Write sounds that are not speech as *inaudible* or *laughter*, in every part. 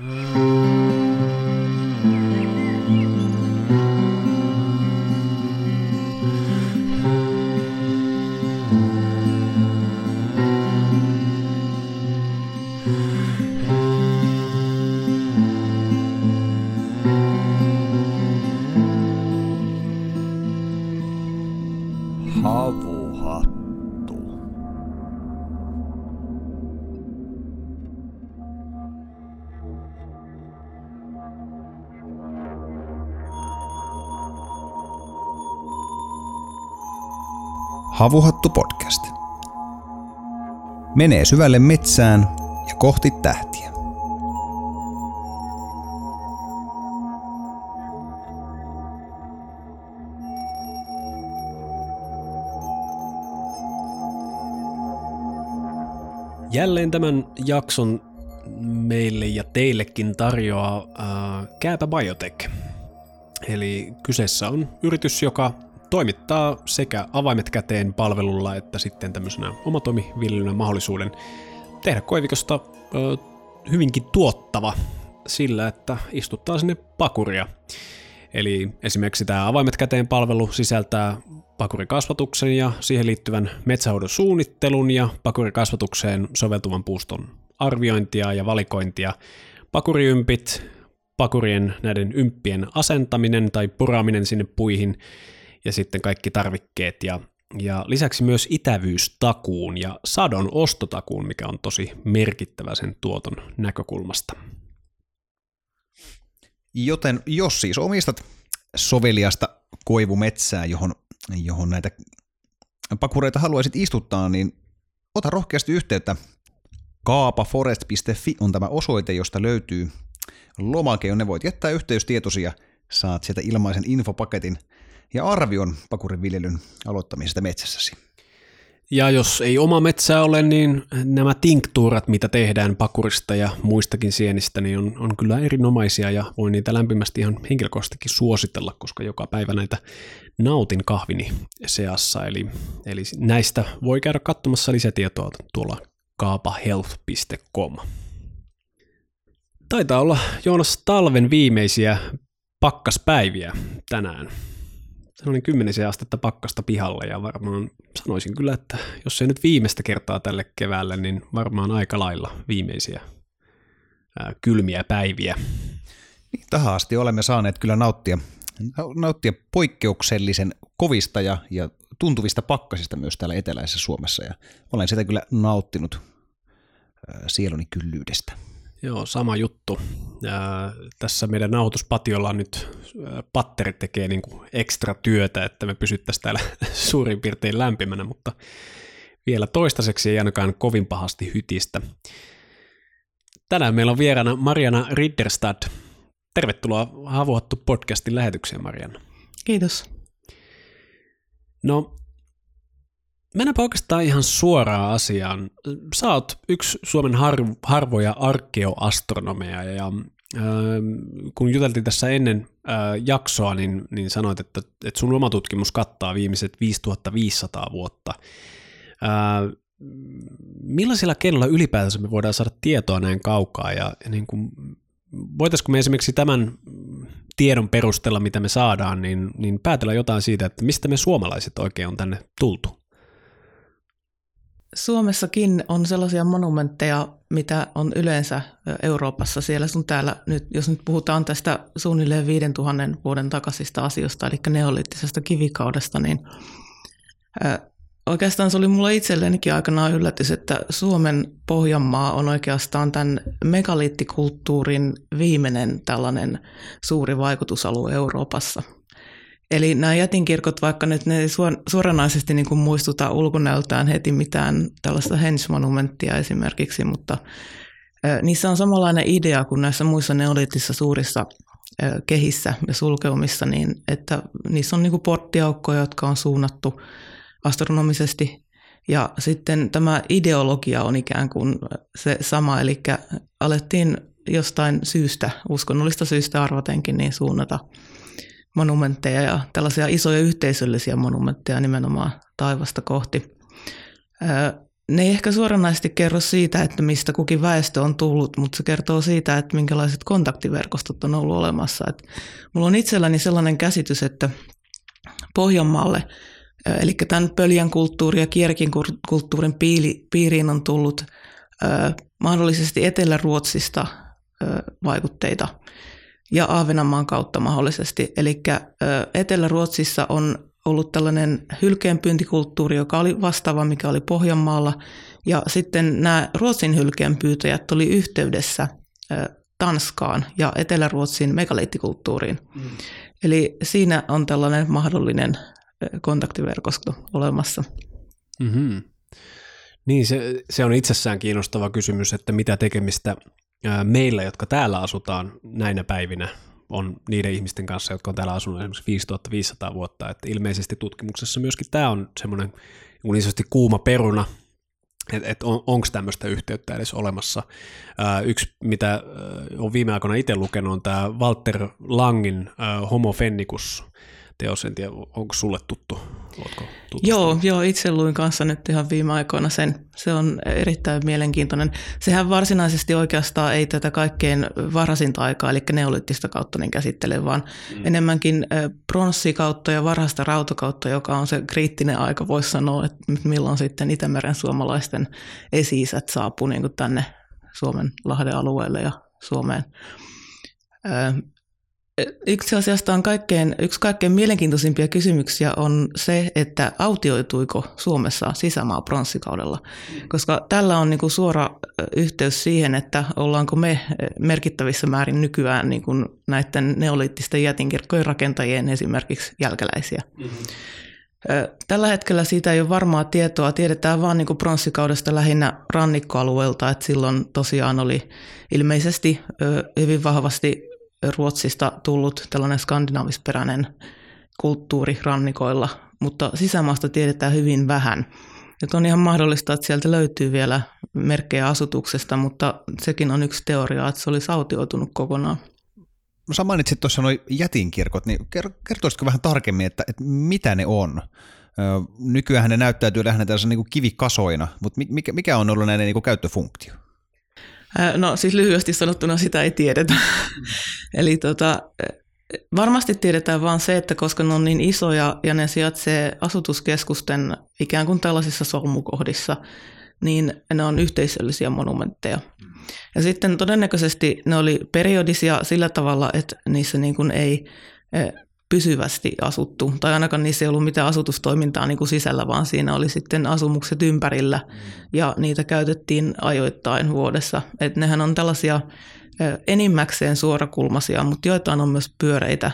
Havuhattu. Havuhattu podcast. Menee syvälle metsään ja kohti tähtiä. Jälleen tämän jakson meille ja teillekin tarjoaa äh, Kääpä Biotech. Eli kyseessä on yritys, joka toimittaa sekä avaimet käteen palvelulla että sitten tämmöisenä omatoimiviljelynä mahdollisuuden tehdä koivikosta äh, hyvinkin tuottava sillä, että istuttaa sinne pakuria. Eli esimerkiksi tämä avaimet käteen palvelu sisältää pakurikasvatuksen ja siihen liittyvän metsähoidon suunnittelun ja pakurikasvatukseen soveltuvan puuston arviointia ja valikointia, pakuriympit, pakurien näiden ymppien asentaminen tai puraaminen sinne puihin ja sitten kaikki tarvikkeet ja, ja lisäksi myös itävyystakuun ja sadon ostotakuun, mikä on tosi merkittävä sen tuoton näkökulmasta. Joten jos siis omistat soveliasta koivumetsää, johon, johon näitä pakureita haluaisit istuttaa, niin ota rohkeasti yhteyttä. Kaapaforest.fi on tämä osoite, josta löytyy lomake, jonne voit jättää yhteystietosi ja saat sieltä ilmaisen infopaketin ja arvion pakurin viljelyn aloittamisesta metsässäsi. Ja jos ei oma metsää ole, niin nämä tinktuurat, mitä tehdään pakurista ja muistakin sienistä, niin on, on kyllä erinomaisia ja voin niitä lämpimästi ihan henkilökohtaisesti suositella, koska joka päivä näitä nautin kahvini seassa. Eli, eli näistä voi käydä katsomassa lisätietoa tuolla kaapahealth.com. Taitaa olla Joonas talven viimeisiä pakkaspäiviä tänään sellainen kymmenisen astetta pakkasta pihalle ja varmaan sanoisin kyllä, että jos ei nyt viimeistä kertaa tälle keväälle, niin varmaan aika lailla viimeisiä ää, kylmiä päiviä. Niin, tähän asti olemme saaneet kyllä nauttia, nauttia poikkeuksellisen kovista ja, ja tuntuvista pakkasista myös täällä eteläisessä Suomessa ja olen sitä kyllä nauttinut ää, sieluni kyllyydestä. Joo, sama juttu. Ja tässä meidän nauhoituspatiolla on nyt patteri tekee niin kuin ekstra työtä, että me pysyttäisiin täällä *laughs* suurin piirtein lämpimänä, mutta vielä toistaiseksi ei ainakaan kovin pahasti hytistä. Tänään meillä on vieraana Mariana Ridderstad. Tervetuloa Havuhattu podcastin lähetykseen, Mariana. Kiitos. No, Mennäänpä oikeastaan ihan suoraan asiaan. Sä oot yksi Suomen har- harvoja arkeoastronomeja ja äh, kun juteltiin tässä ennen äh, jaksoa, niin, niin sanoit, että, että sun oma tutkimus kattaa viimeiset 5500 vuotta. Äh, millaisilla keinoilla ylipäätänsä me voidaan saada tietoa näin kaukaa ja, ja niin kuin, voitaisiko me esimerkiksi tämän tiedon perusteella, mitä me saadaan, niin, niin päätellä jotain siitä, että mistä me suomalaiset oikein on tänne tultu? Suomessakin on sellaisia monumentteja, mitä on yleensä Euroopassa siellä sun täällä, nyt, jos nyt puhutaan tästä suunnilleen 5000 vuoden takaisista asioista, eli neolittisesta kivikaudesta, niin oikeastaan se oli mulla itsellenikin aikanaan yllätys, että Suomen Pohjanmaa on oikeastaan tämän megaliittikulttuurin viimeinen tällainen suuri vaikutusalue Euroopassa – Eli nämä jätinkirkot, vaikka nyt ne ei suoranaisesti niin kuin muistuta ulkonäöltään heti mitään tällaista hensmonumenttia esimerkiksi, mutta niissä on samanlainen idea kuin näissä muissa neoliittisissa suurissa kehissä ja sulkeumissa, niin että niissä on niin kuin porttiaukkoja, jotka on suunnattu astronomisesti. Ja sitten tämä ideologia on ikään kuin se sama, eli alettiin jostain syystä, uskonnollista syystä arvatenkin, niin suunnata monumentteja ja tällaisia isoja yhteisöllisiä monumentteja nimenomaan taivasta kohti. ne ei ehkä suoranaisesti kerro siitä, että mistä kukin väestö on tullut, mutta se kertoo siitä, että minkälaiset kontaktiverkostot on ollut olemassa. Et mulla on itselläni sellainen käsitys, että Pohjanmaalle, eli tämän pöljän kulttuuri ja kierkin kulttuurin piiriin on tullut mahdollisesti Etelä-Ruotsista vaikutteita ja Aavenanmaan kautta mahdollisesti. Eli Etelä-Ruotsissa on ollut tällainen hylkeenpyyntikulttuuri, joka oli vastaava, mikä oli Pohjanmaalla. Ja sitten nämä Ruotsin hylkeenpyytäjät oli yhteydessä Tanskaan ja Etelä-Ruotsin megaliittikulttuuriin. Mm. Eli siinä on tällainen mahdollinen kontaktiverkosto olemassa. Mm-hmm. Niin, se, se on itsessään kiinnostava kysymys, että mitä tekemistä meillä, jotka täällä asutaan näinä päivinä, on niiden ihmisten kanssa, jotka on täällä asunut esimerkiksi 5500 vuotta. Että ilmeisesti tutkimuksessa myöskin tämä on semmoinen niin kuuma peruna, että et on, onko tämmöistä yhteyttä edes olemassa. Ää, yksi, mitä on viime aikoina itse lukenut, on tämä Walter Langin ää, Homo Fennicus teos, en tiedä, onko sulle tuttu? joo, joo, itse luin kanssa nyt ihan viime aikoina sen. Se on erittäin mielenkiintoinen. Sehän varsinaisesti oikeastaan ei tätä kaikkein varhaisinta aikaa, eli neolittista kautta niin käsittele, vaan mm. enemmänkin pronssikautta ja varhaista rautakautta, joka on se kriittinen aika, voisi sanoa, että milloin sitten Itämeren suomalaisten esi-isät saapuu niin tänne Suomen lahden alueelle ja Suomeen itse asiassa on kaikkein, yksi kaikkein mielenkiintoisimpia kysymyksiä on se, että autioituiko Suomessa sisämaa pronssikaudella, koska tällä on niin kuin suora yhteys siihen, että ollaanko me merkittävissä määrin nykyään niin kuin näiden neoliittisten jätinkirkkojen rakentajien esimerkiksi jälkeläisiä. Mm-hmm. Tällä hetkellä siitä ei ole varmaa tietoa. Tiedetään vain niin pronssikaudesta lähinnä rannikkoalueelta, että silloin tosiaan oli ilmeisesti hyvin vahvasti Ruotsista tullut tällainen skandinaavisperäinen kulttuuri rannikoilla, mutta sisämaasta tiedetään hyvin vähän. Nyt on ihan mahdollista, että sieltä löytyy vielä merkkejä asutuksesta, mutta sekin on yksi teoria, että se olisi autioitunut kokonaan. Sä mainitsit tuossa nuo jätinkirkot, niin kertoisitko vähän tarkemmin, että, että mitä ne on? Nykyään ne näyttäytyy lähinnä tällaisena niin kivikasoina, mutta mikä, mikä on ollut näiden niin käyttöfunktio? No siis lyhyesti sanottuna sitä ei tiedetä. *laughs* Eli tota, varmasti tiedetään vain se, että koska ne on niin isoja ja ne sijaitsee asutuskeskusten ikään kuin tällaisissa solmukohdissa, niin ne on yhteisöllisiä monumentteja. Ja sitten todennäköisesti ne oli periodisia sillä tavalla, että niissä niin kuin ei pysyvästi asuttu, tai ainakaan niissä ei ollut mitään asutustoimintaa niin kuin sisällä, vaan siinä oli sitten asumukset ympärillä, ja niitä käytettiin ajoittain vuodessa. Et nehän on tällaisia enimmäkseen suorakulmaisia, mutta joitain on myös pyöreitä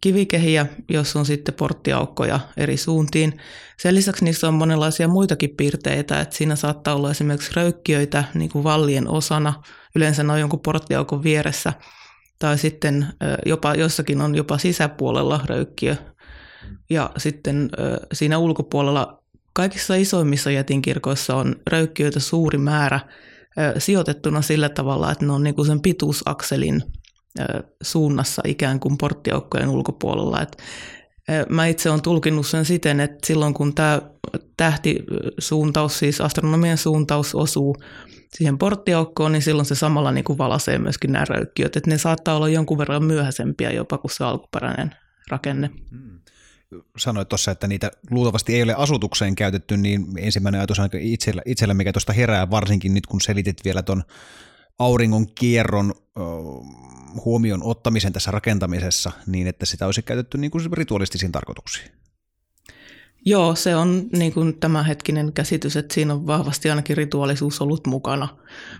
kivikehiä, joissa on sitten porttiaukkoja eri suuntiin. Sen lisäksi niissä on monenlaisia muitakin piirteitä, että siinä saattaa olla esimerkiksi röykkiöitä niin kuin vallien osana, yleensä ne on jonkun porttiaukon vieressä – tai sitten jopa jossakin on jopa sisäpuolella röykkiö. Ja sitten siinä ulkopuolella kaikissa isoimmissa jätinkirkoissa on röykkiöitä suuri määrä sijoitettuna sillä tavalla, että ne on niin sen pituusakselin suunnassa ikään kuin porttiaukkojen ulkopuolella. Et mä itse olen tulkinnut sen siten, että silloin kun tämä tähtisuuntaus, siis astronomian suuntaus osuu siihen porttiaukkoon, niin silloin se samalla niin kuin valasee myöskin nämä röykkiöt. Että ne saattaa olla jonkun verran myöhäisempiä jopa kuin se alkuperäinen rakenne. Hmm. Sanoit tuossa, että niitä luultavasti ei ole asutukseen käytetty, niin ensimmäinen ajatus on itsellä, itsellä mikä tuosta herää, varsinkin nyt kun selitit vielä tuon auringon kierron huomion ottamisen tässä rakentamisessa, niin että sitä olisi käytetty niin kuin ritualistisiin tarkoituksiin. Joo, se on niin kuin tämänhetkinen käsitys, että siinä on vahvasti ainakin rituaalisuus ollut mukana.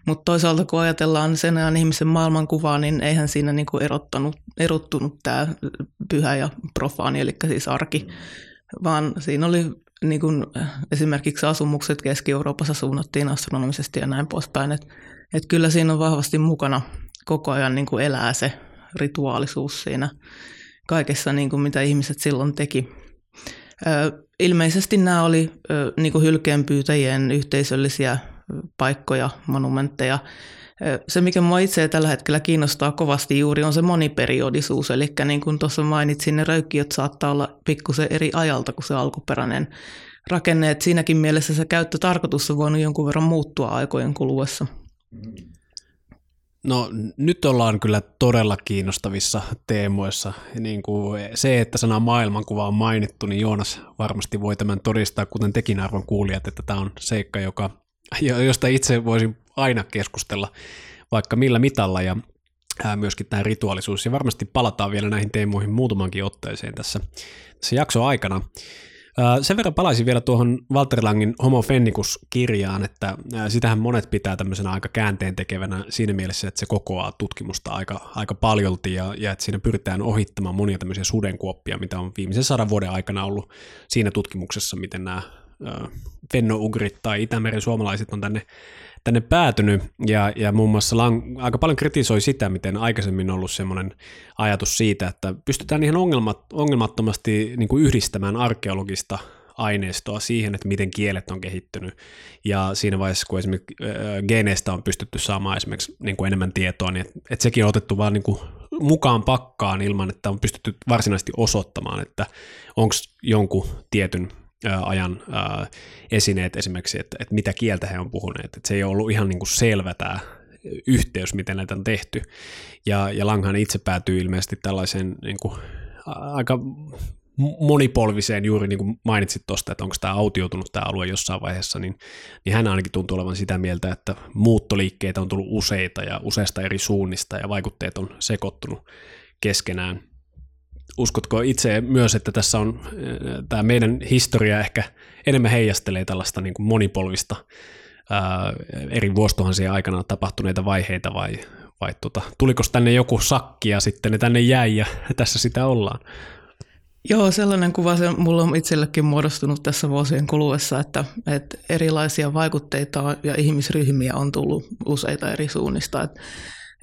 Mutta toisaalta kun ajatellaan sen ajan ihmisen maailmankuvaa, niin eihän siinä niin kuin erottanut, erottunut tämä pyhä ja profaani, eli siis arki, vaan siinä oli niin kuin esimerkiksi asumukset Keski-Euroopassa suunnattiin astronomisesti ja näin poispäin. Että et kyllä siinä on vahvasti mukana koko ajan niin kuin elää se rituaalisuus siinä kaikessa, niin kuin mitä ihmiset silloin teki. Ilmeisesti nämä oli niin kuin hylkeenpyytäjien yhteisöllisiä paikkoja, monumentteja. Se, mikä minua itse tällä hetkellä kiinnostaa kovasti juuri, on se moniperiodisuus. Eli niin kuin tuossa mainitsin, ne röykkiöt saattaa olla pikkusen eri ajalta kuin se alkuperäinen rakenne, että siinäkin mielessä se käyttötarkoitus on voinut jonkun verran muuttua aikojen kuluessa. No nyt ollaan kyllä todella kiinnostavissa teemoissa. Niin kuin se, että sana maailmankuva on mainittu, niin Joonas varmasti voi tämän todistaa, kuten tekin arvon kuulijat, että tämä on seikka, joka, josta itse voisin aina keskustella vaikka millä mitalla ja myöskin tämä rituaalisuus. Ja varmasti palataan vielä näihin teemoihin muutamankin otteeseen tässä, tässä jakson aikana. Sen verran palaisin vielä tuohon Walter Langin Homo Fennicus-kirjaan, että sitähän monet pitää tämmöisenä aika käänteen tekevänä siinä mielessä, että se kokoaa tutkimusta aika, aika paljolti ja, ja että siinä pyritään ohittamaan monia tämmöisiä sudenkuoppia, mitä on viimeisen sadan vuoden aikana ollut siinä tutkimuksessa, miten nämä fenno-ugrit tai Itämeren suomalaiset on tänne tänne päätynyt, ja, ja muun muassa Lang aika paljon kritisoi sitä, miten aikaisemmin on ollut semmoinen ajatus siitä, että pystytään ihan ongelmat, ongelmattomasti niin kuin yhdistämään arkeologista aineistoa siihen, että miten kielet on kehittynyt. Ja siinä vaiheessa, kun esimerkiksi geneistä on pystytty saamaan esimerkiksi niin kuin enemmän tietoa, niin että, että sekin on otettu vaan niin kuin mukaan pakkaan ilman, että on pystytty varsinaisesti osoittamaan, että onko jonkun tietyn ajan esineet esimerkiksi, että, että mitä kieltä he on puhuneet. Että se ei ollut ihan niin kuin selvä tämä yhteys, miten näitä on tehty. Ja, ja Langhan itse päätyy ilmeisesti tällaiseen niin kuin, aika monipolviseen, juuri niin kuin mainitsit tuosta, että onko tämä autioitunut tämä alue jossain vaiheessa, niin, niin hän ainakin tuntuu olevan sitä mieltä, että muuttoliikkeitä on tullut useita ja useista eri suunnista ja vaikutteet on sekoittunut keskenään uskotko itse myös, että tässä on tämä meidän historia ehkä enemmän heijastelee tällaista niin kuin monipolvista ää, eri vuosituhansien aikana tapahtuneita vaiheita vai, vai tota, tuliko tänne joku sakki ja sitten ne tänne jäi ja *laughs* tässä sitä ollaan? Joo, sellainen kuva se mulla on itsellekin muodostunut tässä vuosien kuluessa, että, että erilaisia vaikutteita ja ihmisryhmiä on tullut useita eri suunnista. Että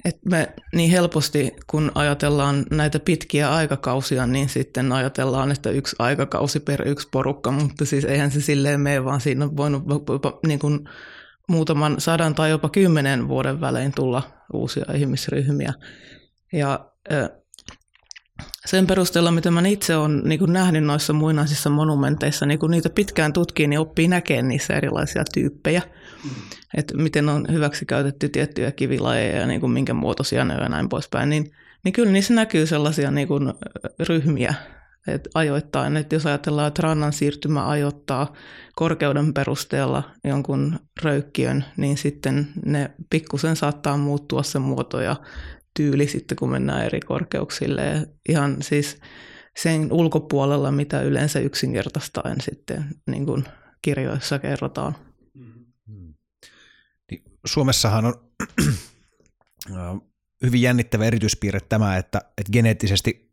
et me niin helposti, kun ajatellaan näitä pitkiä aikakausia, niin sitten ajatellaan, että yksi aikakausi per yksi porukka, mutta siis eihän se silleen mene, vaan siinä on voinut niin kuin muutaman sadan tai jopa kymmenen vuoden välein tulla uusia ihmisryhmiä. Ja sen perusteella, mitä mä itse olen niin nähnyt noissa muinaisissa monumenteissa, niin kun niitä pitkään tutkii, niin oppii näkemään niissä erilaisia tyyppejä. Mm. Että miten on hyväksi käytetty tiettyjä kivilajeja ja niin kuin minkä muotoisia ne on ja näin poispäin. Niin, niin kyllä niissä näkyy sellaisia niin kuin ryhmiä, että ajoittain, että jos ajatellaan, että rannan siirtymä ajoittaa korkeuden perusteella jonkun röykkiön, niin sitten ne pikkusen saattaa muuttua se muoto ja tyyli sitten, kun mennään eri korkeuksille. Ja ihan siis sen ulkopuolella, mitä yleensä yksinkertaistaen sitten niin kuin kirjoissa kerrotaan. Suomessahan on *clears throat* hyvin jännittävä erityispiirre tämä, että, että geneettisesti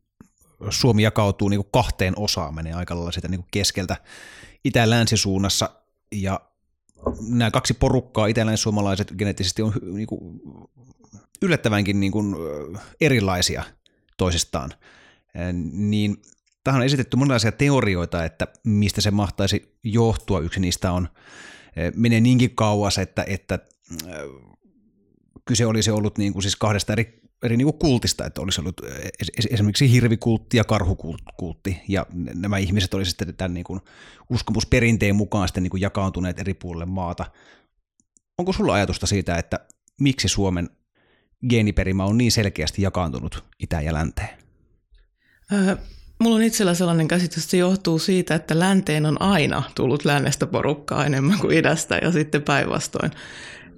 Suomi jakautuu niin kuin kahteen osaan, menee aika lailla sitä niin kuin keskeltä itä-länsisuunnassa, ja nämä kaksi porukkaa, itä-länsi-suomalaiset geneettisesti on niin kuin yllättävänkin niin kuin erilaisia toisistaan, niin tähän on esitetty monenlaisia teorioita, että mistä se mahtaisi johtua. Yksi niistä on, menee niinkin kauas, että, että kyse olisi ollut niin kuin siis kahdesta eri, eri niin kuin kultista, että olisi ollut esimerkiksi hirvikultti ja karhukultti, ja nämä ihmiset olisivat sitten tämän niin kuin uskomusperinteen mukaan sitten niin kuin jakaantuneet eri puolille maata. Onko sulla ajatusta siitä, että miksi Suomen geeniperimä on niin selkeästi jakaantunut itä- ja länteen? Äh, mulla on itsellä sellainen käsitys, että se johtuu siitä, että länteen on aina tullut lännestä porukkaa enemmän kuin idästä ja sitten päinvastoin.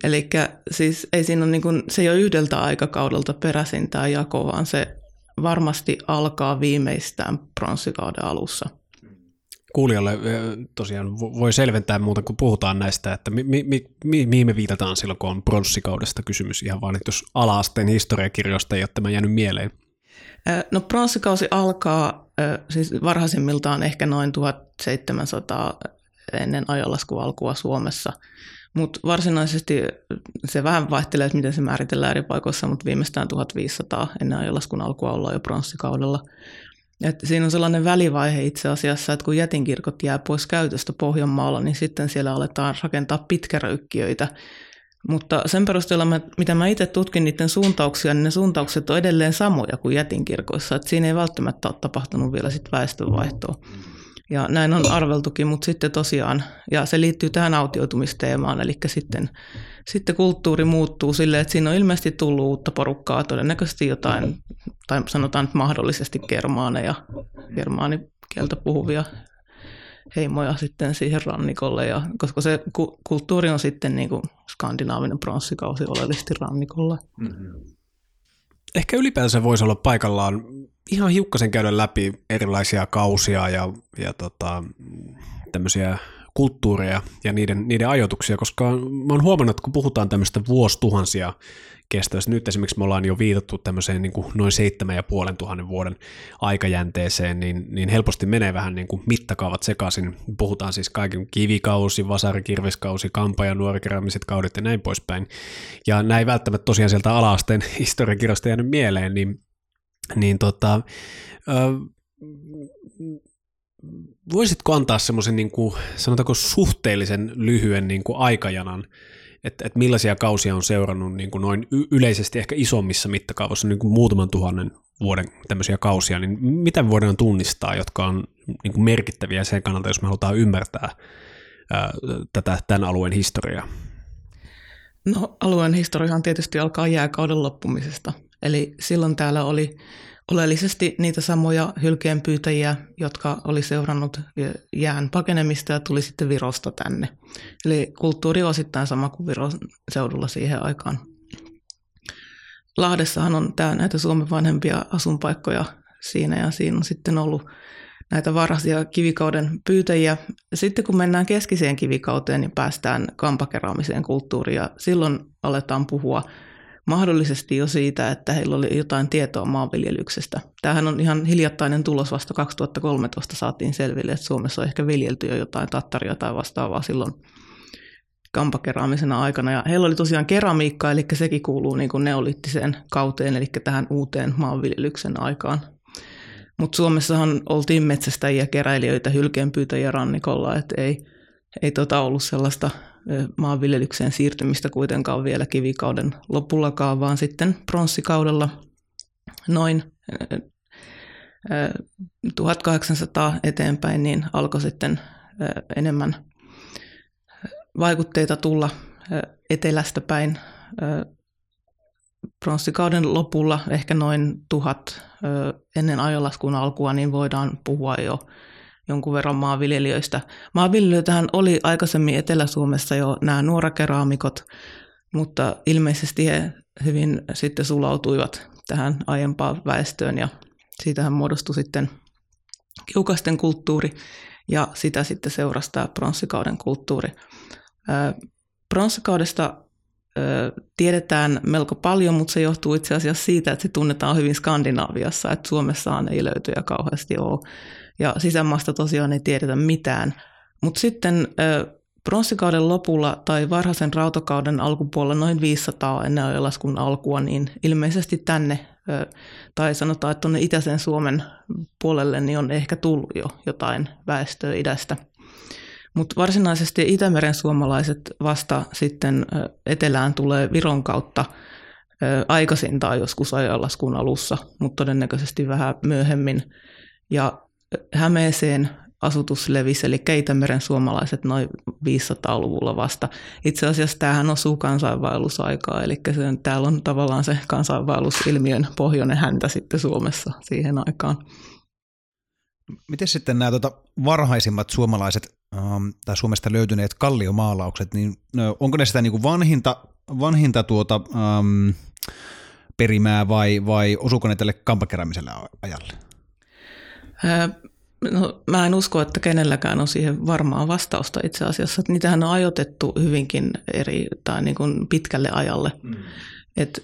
Eli siis ei siinä ole niin kuin, se ei ole yhdeltä aikakaudelta peräisin tämä jako, vaan se varmasti alkaa viimeistään pronssikauden alussa. Kuulijalle tosiaan voi selventää muuta, kun puhutaan näistä, että mi, mi, mi, mihin me viitataan silloin, kun on pronssikaudesta kysymys, ihan vaan, että jos ala-asteen historiakirjoista ei ole tämä jäänyt mieleen. No pronssikausi alkaa siis varhaisimmiltaan ehkä noin 1700 ennen ajanlaskun alkua Suomessa, mutta varsinaisesti se vähän vaihtelee, että miten se määritellään eri paikoissa, mutta viimeistään 1500 ennen ajanlaskun alkua ollaan jo pronssikaudella. Et siinä on sellainen välivaihe itse asiassa, että kun jätinkirkot jää pois käytöstä Pohjanmaalla, niin sitten siellä aletaan rakentaa pitkäröykkiöitä. Mutta sen perusteella, mitä mä itse tutkin niiden suuntauksia, niin ne suuntaukset on edelleen samoja kuin jätinkirkoissa. Et siinä ei välttämättä ole tapahtunut vielä sit väestönvaihtoa. Ja näin on arveltukin, mutta sitten tosiaan, ja se liittyy tähän autioitumisteemaan, eli sitten, sitten kulttuuri muuttuu silleen, että siinä on ilmeisesti tullut uutta porukkaa, todennäköisesti jotain, tai sanotaan nyt mahdollisesti germaaneja, germaanikieltä puhuvia heimoja sitten siihen rannikolle, ja, koska se ku, kulttuuri on sitten niin kuin skandinaavinen pronssikausi oleellisesti rannikolla. Mm-hmm. Ehkä ylipäänsä voisi olla paikallaan ihan hiukkasen käydä läpi erilaisia kausia ja, ja tota, tämmöisiä kulttuureja ja niiden, niiden ajoituksia, koska mä oon huomannut, että kun puhutaan tämmöistä vuosituhansia kestävästä, nyt esimerkiksi me ollaan jo viitattu tämmöiseen niin kuin noin seitsemän ja puolen tuhannen vuoden aikajänteeseen, niin, niin helposti menee vähän niin kuin mittakaavat sekaisin. Puhutaan siis kaiken kivikausi, vasarikirveskausi, kampa- ja nuorikeräämiset kaudet ja näin poispäin. Ja näin välttämättä tosiaan sieltä alaasteen *laughs* historiakirjasta jäänyt mieleen, niin niin tota, voisitko antaa semmoisen niin sanotaanko suhteellisen lyhyen niin kuin aikajanan, että, että millaisia kausia on seurannut niin kuin noin yleisesti ehkä isommissa mittakaavassa niin kuin muutaman tuhannen vuoden tämmöisiä kausia, niin mitä voidaan tunnistaa, jotka on niin kuin merkittäviä sen kannalta, jos me halutaan ymmärtää ää, tätä, tämän alueen historiaa? No alueen historiahan tietysti alkaa jääkauden loppumisesta. Eli silloin täällä oli oleellisesti niitä samoja hylkeenpyytäjiä, jotka oli seurannut jään pakenemista ja tuli sitten Virosta tänne. Eli kulttuuri on osittain sama kuin Viron seudulla siihen aikaan. Lahdessahan on tää, näitä Suomen vanhempia asunpaikkoja siinä ja siinä on sitten ollut näitä varhaisia kivikauden pyytäjiä. Sitten kun mennään keskiseen kivikauteen, niin päästään kampakeraamiseen kulttuuriin ja silloin aletaan puhua – mahdollisesti jo siitä, että heillä oli jotain tietoa maanviljelyksestä. Tämähän on ihan hiljattainen tulos, vasta 2013 saatiin selville, että Suomessa on ehkä viljelty jo jotain tattaria tai vastaavaa silloin kampakeraamisena aikana. Ja heillä oli tosiaan keramiikka, eli sekin kuuluu niin kuin neolittiseen kauteen, eli tähän uuteen maanviljelyksen aikaan. Mutta Suomessahan oltiin metsästäjiä, keräilijöitä, hylkeenpyytäjiä rannikolla, että ei, ei tota ollut sellaista maanviljelykseen siirtymistä kuitenkaan vielä kivikauden lopullakaan, vaan sitten pronssikaudella noin 1800 eteenpäin niin alkoi sitten enemmän vaikutteita tulla etelästä päin. Pronssikauden lopulla, ehkä noin tuhat ennen ajonlaskun alkua, niin voidaan puhua jo jonkun verran maanviljelijöistä. Maanviljelijöitähän oli aikaisemmin Etelä-Suomessa jo nämä nuorakeraamikot, mutta ilmeisesti he hyvin sitten sulautuivat tähän aiempaan väestöön ja siitähän muodostui sitten kiukasten kulttuuri ja sitä sitten seurasi tämä pronssikauden kulttuuri. Pronssikaudesta tiedetään melko paljon, mutta se johtuu itse asiassa siitä, että se tunnetaan hyvin Skandinaaviassa, että Suomessaan ei löytyjä kauheasti ole ja sisämaasta tosiaan ei tiedetä mitään. Mutta sitten pronssikauden lopulla tai varhaisen rautakauden alkupuolella noin 500 ennen ajanlaskun alkua, niin ilmeisesti tänne, tai sanotaan, että tuonne itäisen Suomen puolelle, niin on ehkä tullut jo jotain väestöä idästä. Mutta varsinaisesti Itämeren suomalaiset vasta sitten etelään tulee Viron kautta aikaisintaan joskus ajanlaskun alussa, mutta todennäköisesti vähän myöhemmin. Ja Hämeeseen asutus levisi, eli Keitämeren suomalaiset noin 500-luvulla vasta. Itse asiassa tämähän osuu kansainvaellusaikaa, eli se, täällä on tavallaan se kansainvaellusilmiön pohjoinen häntä sitten Suomessa siihen aikaan. Miten sitten nämä tuota, varhaisimmat suomalaiset ähm, tai Suomesta löytyneet kalliomaalaukset, niin onko ne sitä niin kuin vanhinta, vanhinta tuota, ähm, perimää vai, vai osuuko ne tälle kampakeräämiselle ajalle? No, mä en usko, että kenelläkään on siihen varmaa vastausta itse asiassa. Että niitähän on ajoitettu hyvinkin eri tai niin kuin pitkälle ajalle. Mm. Et,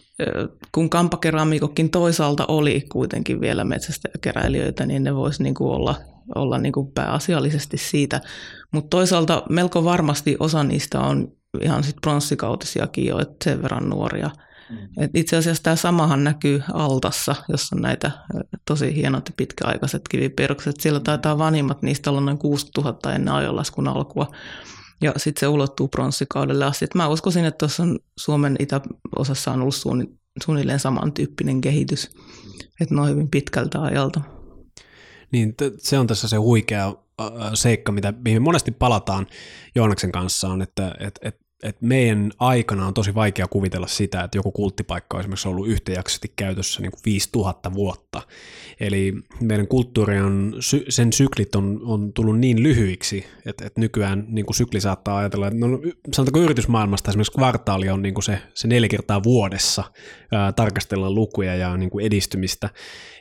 kun kampakeramiikokin toisaalta oli kuitenkin vielä metsästäjäkeräilijöitä, niin ne voisi niin kuin olla, olla niin kuin pääasiallisesti siitä. Mutta toisaalta melko varmasti osa niistä on ihan sit pronssikautisiakin jo, että sen verran nuoria – Mm. Et itse asiassa tämä samahan näkyy Altassa, jossa on näitä tosi hienot ja pitkäaikaiset kiviperukset. Siellä taitaa vanhimmat niistä olla noin 6000 ennen ajonlaskun alkua. Ja sitten se ulottuu pronssikaudelle asti. Et mä uskoisin, että tuossa Suomen itäosassa on ollut suunnilleen samantyyppinen kehitys. Että ne on hyvin pitkältä ajalta. Niin se on tässä se huikea seikka, mitä, mihin monesti palataan Joonaksen kanssa, on, että et, et et meidän aikana on tosi vaikea kuvitella sitä, että joku kulttipaikka on esimerkiksi ollut yhtäjaksoisesti käytössä niin kuin 5000 vuotta. Eli meidän kulttuuri on, sen syklit on, on tullut niin lyhyiksi, että, että nykyään niin kuin sykli saattaa ajatella, että no, sanotaanko yritysmaailmasta esimerkiksi kvartaali on niin kuin se, se neljä kertaa vuodessa ää, tarkastellaan lukuja ja niin kuin edistymistä.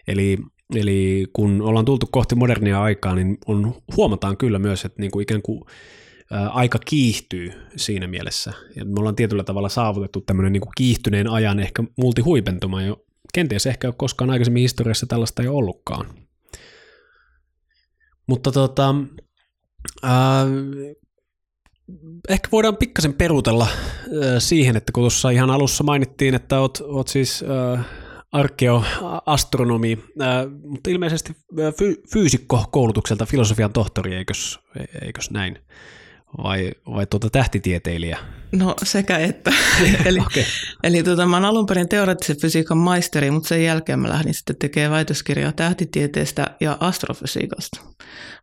Eli Eli kun ollaan tultu kohti modernia aikaa, niin on, huomataan kyllä myös, että niin kuin ikään kuin aika kiihtyy siinä mielessä. Ja me ollaan tietyllä tavalla saavutettu tämmöinen niin kiihtyneen ajan ehkä multihuipentuma, jo kenties ehkä ole koskaan aikaisemmin historiassa tällaista ei ollutkaan. Mutta tota, ää, ehkä voidaan pikkasen perutella ää, siihen, että kun tuossa ihan alussa mainittiin, että oot, oot siis ää, arkeoastronomi, ää, mutta ilmeisesti fy, fyysikko koulutukselta filosofian tohtori, eikös, eikös näin? Vai, vai tuota tähtitieteilijä? No sekä että. *laughs* eli okay. eli tuota, mä olen alun perin teoreettisen fysiikan maisteri, mutta sen jälkeen mä lähdin sitten tekemään väitöskirjaa tähtitieteestä ja astrofysiikasta.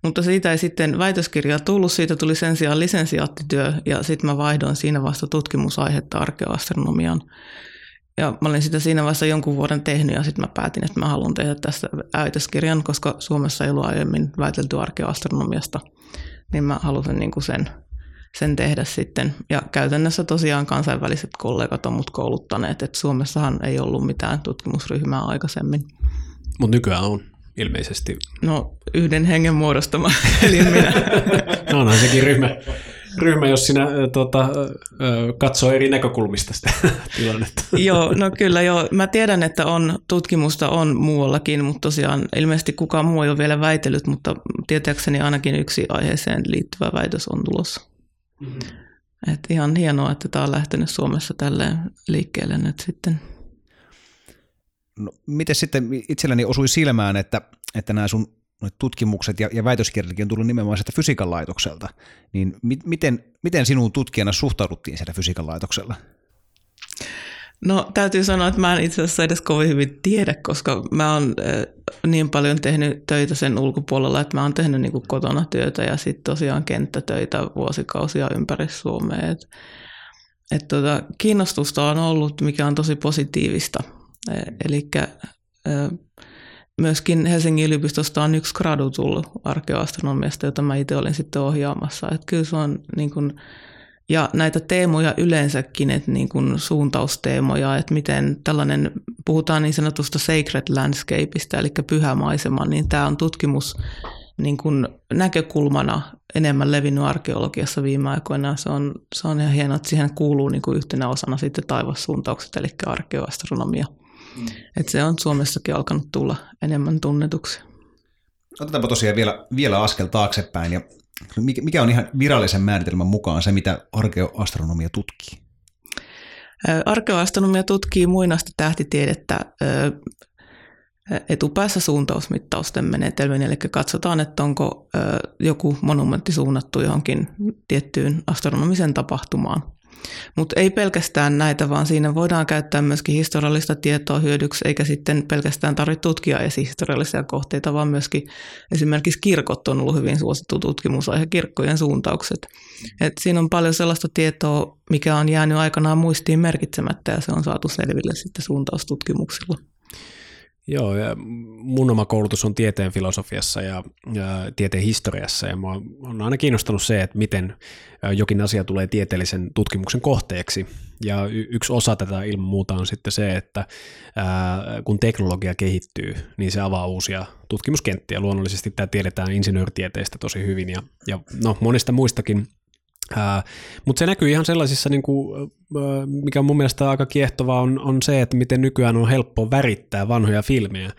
Mutta siitä ei sitten väitöskirjaa tullut, siitä tuli sen sijaan lisensiaattityö ja sitten mä vaihdoin siinä vasta tutkimusaihetta arkeoastronomiaan. Ja mä olin sitä siinä vaiheessa jonkun vuoden tehnyt ja sitten mä päätin, että mä haluan tehdä tästä väitöskirjan, koska Suomessa ei ollut aiemmin väitelty arkeoastronomiasta – niin mä halusin niin kuin sen, sen tehdä sitten. Ja käytännössä tosiaan kansainväliset kollegat on mut kouluttaneet, että Suomessahan ei ollut mitään tutkimusryhmää aikaisemmin. Mutta nykyään on ilmeisesti. No yhden hengen muodostama, *laughs* eli minä. *laughs* no onhan sekin ryhmä, ryhmä, jos sinä tuota, katsoo eri näkökulmista sitä *laughs* tilannetta. joo, no kyllä joo. Mä tiedän, että on tutkimusta on muuallakin, mutta tosiaan ilmeisesti kukaan muu ei ole vielä väitellyt, mutta tietääkseni ainakin yksi aiheeseen liittyvä väitös on tulossa. Mm-hmm. Et ihan hienoa, että tämä on lähtenyt Suomessa tälleen liikkeelle nyt sitten. No, miten sitten itselläni osui silmään, että, että nämä sun tutkimukset ja, ja väitöskirjakin on tullut nimenomaan sieltä fysiikan laitokselta, niin mi, miten, miten sinun tutkijana suhtauduttiin siellä fysiikan laitoksella? No täytyy sanoa, että mä en itse asiassa edes kovin hyvin tiedä, koska mä oon niin paljon tehnyt töitä sen ulkopuolella, että mä oon tehnyt niin kotona työtä ja sitten tosiaan kenttätöitä vuosikausia ympäri Suomea. Et, et tota, kiinnostusta on ollut, mikä on tosi positiivista. E, Eli myöskin Helsingin yliopistosta on yksi gradu tullut arkeoastronomiasta, jota mä itse olin sitten ohjaamassa. Että kyllä se on niin kuin, ja näitä teemoja yleensäkin, että niin kuin suuntausteemoja, että miten tällainen, puhutaan niin sanotusta sacred landscapeista, eli pyhä maisema, niin tämä on tutkimus niin kuin näkökulmana enemmän levinnyt arkeologiassa viime aikoina. Se on, se on ihan hienoa, että siihen kuuluu niin kuin yhtenä osana sitten taivassuuntaukset, eli arkeoastronomia. Mm. Että se on Suomessakin alkanut tulla enemmän tunnetuksi. Otetaanpa tosiaan vielä, vielä askel taaksepäin. Ja mikä on ihan virallisen määritelmän mukaan se, mitä arkeoastronomia tutkii? Arkeoastronomia tutkii muinaista tähtitiedettä etupäässä suuntausmittausten menetelmin, eli katsotaan, että onko joku monumentti suunnattu johonkin tiettyyn astronomiseen tapahtumaan. Mutta ei pelkästään näitä, vaan siinä voidaan käyttää myöskin historiallista tietoa hyödyksi, eikä sitten pelkästään tarvitse tutkia esihistoriallisia kohteita, vaan myöskin esimerkiksi kirkot on ollut hyvin suosittu tutkimusaihe, kirkkojen suuntaukset. Et siinä on paljon sellaista tietoa, mikä on jäänyt aikanaan muistiin merkitsemättä ja se on saatu selville sitten suuntaustutkimuksilla. Joo, ja mun oma koulutus on tieteen filosofiassa ja, ja tieteen historiassa, ja mua on aina kiinnostanut se, että miten jokin asia tulee tieteellisen tutkimuksen kohteeksi. Ja y- yksi osa tätä ilman muuta on sitten se, että ää, kun teknologia kehittyy, niin se avaa uusia tutkimuskenttiä. Luonnollisesti tämä tiedetään insinööritieteestä tosi hyvin ja, ja no, monista muistakin Mutta se näkyy ihan sellaisissa, niin kuin, mikä mun mielestä aika kiehtovaa, on, on se, että miten nykyään on helppo värittää vanhoja filmejä.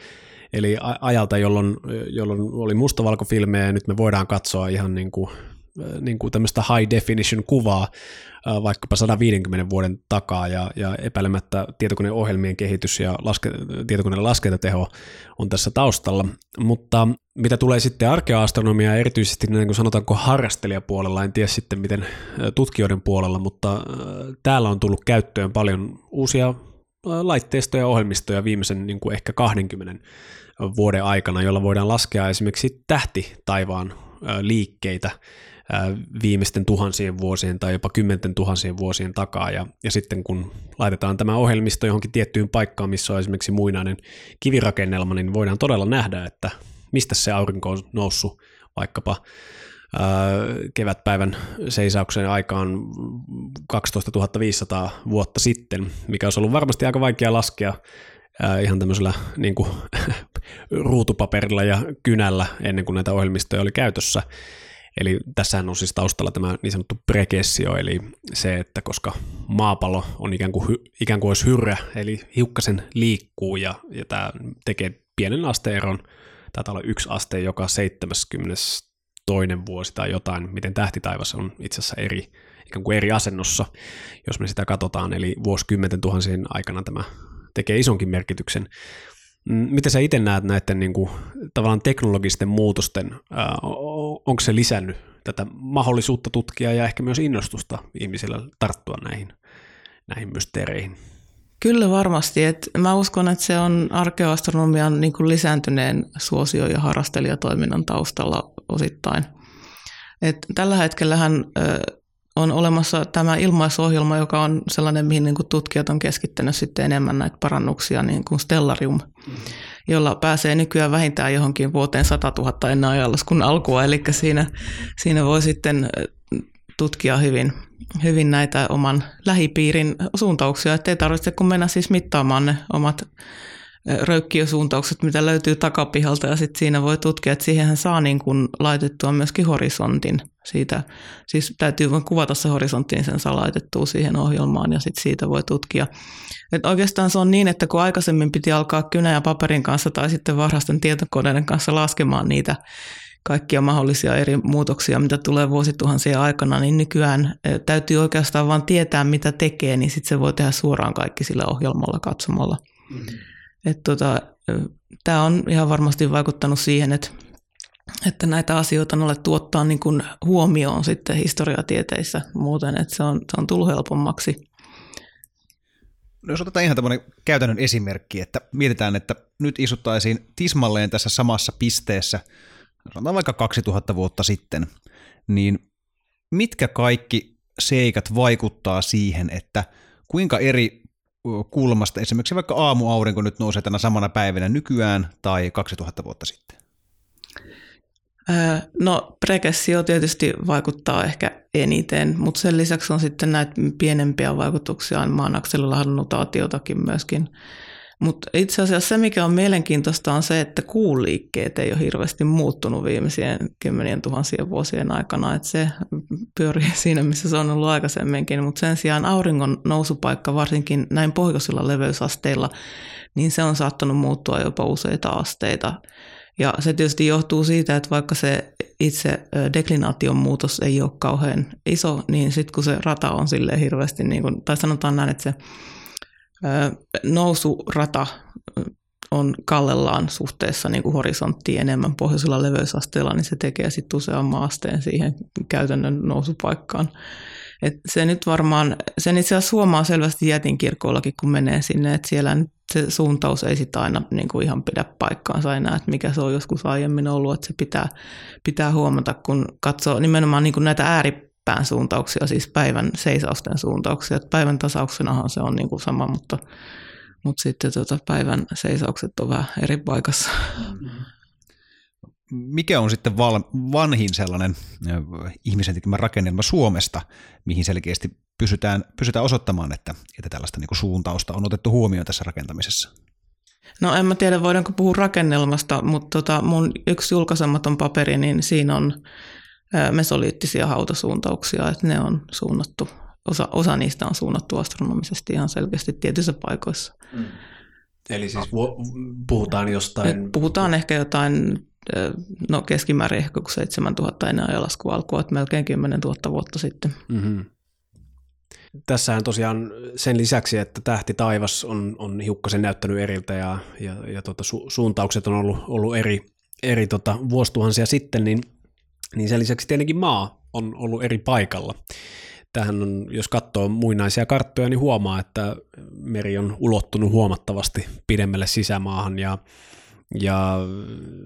Eli ajalta, jolloin, jolloin oli mustavalkofilmejä ja nyt me voidaan katsoa ihan niin kuin, niin kuin tämmöistä high definition kuvaa vaikkapa 150 vuoden takaa ja, ja epäilemättä tietokoneohjelmien kehitys ja laske, tietokoneen laskentateho on tässä taustalla. Mutta mitä tulee sitten arkeoastronomiaan, erityisesti niin kuin sanotaanko harrastelijapuolella, en tiedä sitten miten tutkijoiden puolella, mutta täällä on tullut käyttöön paljon uusia laitteistoja ja ohjelmistoja viimeisen niin kuin ehkä 20 vuoden aikana, jolla voidaan laskea esimerkiksi tähti taivaan liikkeitä viimeisten tuhansien vuosien tai jopa kymmenten tuhansien vuosien takaa. Ja, ja sitten kun laitetaan tämä ohjelmisto johonkin tiettyyn paikkaan, missä on esimerkiksi muinainen kivirakennelma, niin voidaan todella nähdä, että mistä se aurinko on noussut vaikkapa kevätpäivän seisauksen aikaan 12 500 vuotta sitten, mikä olisi ollut varmasti aika vaikea laskea ihan tämmöisellä niin kuin, *laughs* ruutupaperilla ja kynällä ennen kuin näitä ohjelmistoja oli käytössä. Eli tässähän on siis taustalla tämä niin sanottu prekessio, eli se, että koska maapallo on ikään kuin, ikään kuin olisi hyrrä, eli hiukkasen liikkuu ja, ja tämä tekee pienen asteeron, taitaa olla yksi aste joka 70 toinen vuosi tai jotain, miten tähtitaivas on itse asiassa eri, ikään kuin eri asennossa, jos me sitä katsotaan, eli vuosikymmenten tuhansien aikana tämä tekee isonkin merkityksen. Mm, miten sä itse näet näiden niin kuin, tavallaan teknologisten muutosten, onko se lisännyt tätä mahdollisuutta tutkia ja ehkä myös innostusta ihmisillä tarttua näihin, näihin mysteereihin? Kyllä varmasti. Et mä uskon, että se on arkeoastronomian niin kuin lisääntyneen suosio- ja harrastelijatoiminnan taustalla osittain. Et tällä hetkellähän on olemassa tämä ilmaisohjelma, joka on sellainen, mihin niin kuin tutkijat on keskittänyt sitten enemmän näitä parannuksia, niin kuin Stellarium, jolla pääsee nykyään vähintään johonkin vuoteen 100 000 ennen ajanlaskun alkua, eli siinä, siinä voi sitten tutkia hyvin, hyvin näitä oman lähipiirin suuntauksia, ettei tarvitse kun mennä siis mittaamaan ne omat röykkiösuuntaukset, mitä löytyy takapihalta. Ja sitten siinä voi tutkia, että siihenhän saa niin kuin laitettua myöskin horisontin siitä. Siis täytyy vain kuvata se horisontti, niin sen saa laitettua siihen ohjelmaan ja sitten siitä voi tutkia. Et oikeastaan se on niin, että kun aikaisemmin piti alkaa kynä ja paperin kanssa tai sitten varhaisten tietokoneiden kanssa laskemaan niitä kaikkia mahdollisia eri muutoksia, mitä tulee vuosituhansien aikana, niin nykyään täytyy oikeastaan vain tietää, mitä tekee, niin sitten se voi tehdä suoraan kaikki sillä ohjelmalla katsomalla. Mm-hmm. tota, Tämä on ihan varmasti vaikuttanut siihen, että, että näitä asioita on alettu ottaa niin kuin huomioon sitten historiatieteissä muuten, että se on, se on tullut helpommaksi. No jos otetaan ihan tämmöinen käytännön esimerkki, että mietitään, että nyt istuttaisiin tismalleen tässä samassa pisteessä – sanotaan vaikka 2000 vuotta sitten, niin mitkä kaikki seikat vaikuttaa siihen, että kuinka eri kulmasta esimerkiksi vaikka aamuaurinko nyt nousee tänä samana päivänä nykyään tai 2000 vuotta sitten? No prekessio tietysti vaikuttaa ehkä eniten, mutta sen lisäksi on sitten näitä pienempiä vaikutuksia, maan akselilahden myöskin. Mutta itse asiassa se, mikä on mielenkiintoista, on se, että kuuliikkeet ei ole hirveästi muuttunut viimeisien kymmenien tuhansien vuosien aikana. Että se pyörii *laughs* siinä, missä se on ollut aikaisemminkin. Mutta sen sijaan auringon nousupaikka, varsinkin näin pohjoisilla leveysasteilla, niin se on saattanut muuttua jopa useita asteita. Ja se tietysti johtuu siitä, että vaikka se itse deklinaation muutos ei ole kauhean iso, niin sitten kun se rata on sille hirveästi, niin kun, tai sanotaan näin, että se nousurata on kallellaan suhteessa niin kuin horisonttiin enemmän pohjoisella leveysasteella, niin se tekee sitten useamman asteen siihen käytännön nousupaikkaan. Et se nyt varmaan, sen itse asiassa huomaa selvästi jätinkirkoillakin, kun menee sinne, että siellä se suuntaus ei sitä aina niin kuin ihan pidä paikkaansa enää, että mikä se on joskus aiemmin ollut, että se pitää, pitää huomata, kun katsoo nimenomaan niin kuin näitä ääri pään suuntauksia, siis päivän seisausten suuntauksia. Että päivän tasauksenahan se on niin kuin sama, mutta, mutta sitten tota päivän seisaukset on vähän eri paikassa. Mikä on sitten val, vanhin sellainen ihmisen tekemä rakennelma Suomesta, mihin selkeästi pysytään, pysytään osoittamaan, että, että tällaista niin kuin suuntausta on otettu huomioon tässä rakentamisessa? No en mä tiedä, voidaanko puhua rakennelmasta, mutta tota, mun yksi julkaisematon paperi, niin siinä on mesoliittisia hautasuuntauksia, että ne on suunnattu, osa, osa niistä on suunnattu astronomisesti ihan selkeästi tietyissä paikoissa. Mm. Eli siis puhutaan jostain... Puhutaan ehkä jotain, no keskimäärin ehkä kuin 7000 ennen ajalasku alkua, että melkein 10 000 vuotta sitten. Mm-hmm. Tässähän tosiaan sen lisäksi, että tähti taivas on, on hiukkasen näyttänyt eriltä ja, ja, ja tota, su, suuntaukset on ollut, ollut eri, eri tota, vuosituhansia sitten, niin niin sen lisäksi tietenkin maa on ollut eri paikalla. Tähän on, jos katsoo muinaisia karttoja, niin huomaa, että meri on ulottunut huomattavasti pidemmälle sisämaahan ja ja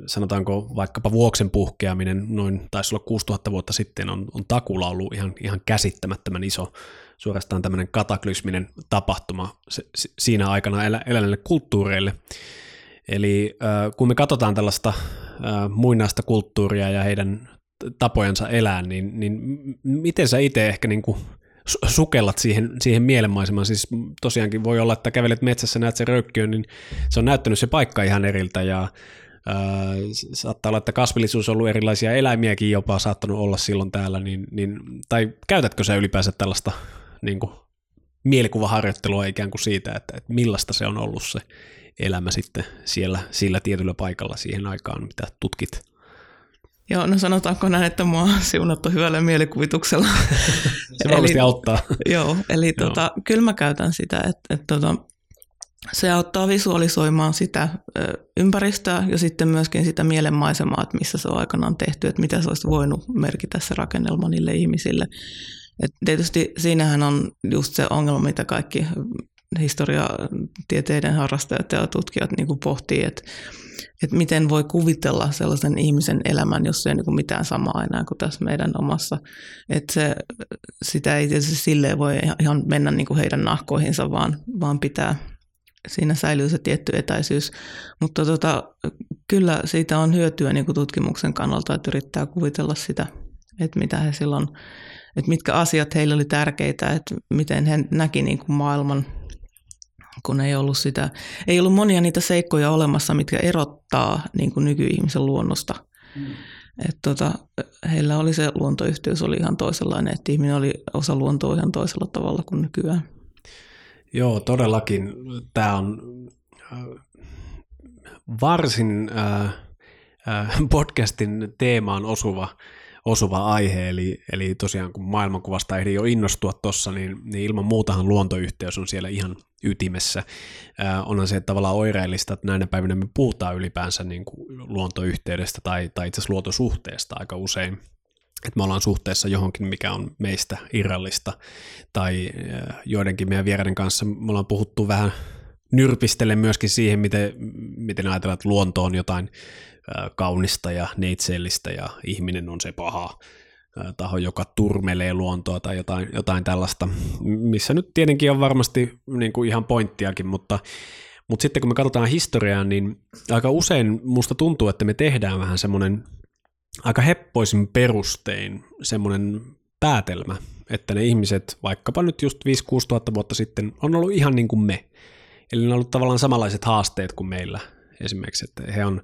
sanotaanko vaikkapa vuoksen puhkeaminen noin, taisi olla 6000 vuotta sitten, on, on takulla ollut ihan, ihan käsittämättömän iso, suorastaan tämmöinen kataklysminen tapahtuma se, siinä aikana elä, eläneille kulttuureille. Eli äh, kun me katsotaan tällaista äh, muinaista kulttuuria ja heidän tapojansa elää, niin, niin miten sä itse ehkä niin kuin sukellat siihen, siihen mielenmaisemaan. Siis tosiaankin voi olla, että kävelet metsässä, näet sen röykkiön, niin se on näyttänyt se paikka ihan eriltä ja ää, saattaa olla, että kasvillisuus on ollut erilaisia eläimiäkin jopa saattanut olla silloin täällä, niin, niin, tai käytätkö sä ylipäänsä tällaista niin kuin, mielikuvaharjoittelua ikään kuin siitä, että, että millaista se on ollut se elämä sitten siellä sillä tietyllä paikalla siihen aikaan, mitä tutkit? Joo, no sanotaanko näin, että mua on siunattu hyvällä mielikuvituksella. *laughs* Se varmasti auttaa. Joo, eli. Tota, kyllä mä käytän sitä, että, että tota, se auttaa visualisoimaan sitä ympäristöä ja sitten myöskin sitä mielenmaisemaa, että missä se on aikanaan tehty, että mitä se olisi voinut merkitä se rakennelma niille ihmisille. Et tietysti siinähän on just se ongelma, mitä kaikki historiatieteiden harrastajat ja tutkijat niin kuin pohtii, että että miten voi kuvitella sellaisen ihmisen elämän, jos ei ole niin mitään samaa enää kuin tässä meidän omassa. Että se, sitä ei tietysti silleen voi ihan mennä niin kuin heidän nahkoihinsa, vaan, vaan pitää, siinä säilyy se tietty etäisyys. Mutta tota, kyllä siitä on hyötyä niin kuin tutkimuksen kannalta, että yrittää kuvitella sitä, että mitä he silloin, että mitkä asiat heille oli tärkeitä, että miten he näki niin kuin maailman kun ei ollut, sitä, ei ollut monia niitä seikkoja olemassa, mitkä erottaa niin kuin nykyihmisen luonnosta. Mm. Et tota, heillä oli se luontoyhteys oli ihan toisenlainen, että ihminen oli osa luontoa ihan toisella tavalla kuin nykyään. Joo, todellakin. Tämä on äh, varsin äh, äh, podcastin teemaan osuva osuva aihe, eli, eli tosiaan kun maailmankuvasta ehdi jo innostua tuossa, niin, niin ilman muutahan luontoyhteys on siellä ihan ytimessä. Äh, onhan se tavallaan oireellista, että näinä päivinä me puhutaan ylipäänsä niin kuin luontoyhteydestä tai, tai itse asiassa luontosuhteesta aika usein, että me ollaan suhteessa johonkin, mikä on meistä irrallista, tai joidenkin meidän vieraiden kanssa me ollaan puhuttu vähän nyrpistellen myöskin siihen, miten, miten ajatellaan, että luonto on jotain kaunista ja neitsellistä ja ihminen on se paha taho, joka turmelee luontoa tai jotain, jotain tällaista, missä nyt tietenkin on varmasti niin kuin ihan pointtiakin, mutta, mutta sitten kun me katsotaan historiaa, niin aika usein musta tuntuu, että me tehdään vähän semmoinen aika heppoisin perustein semmoinen päätelmä, että ne ihmiset, vaikkapa nyt just 5-6 tuhatta vuotta sitten, on ollut ihan niin kuin me. Eli ne on ollut tavallaan samanlaiset haasteet kuin meillä esimerkiksi, että he on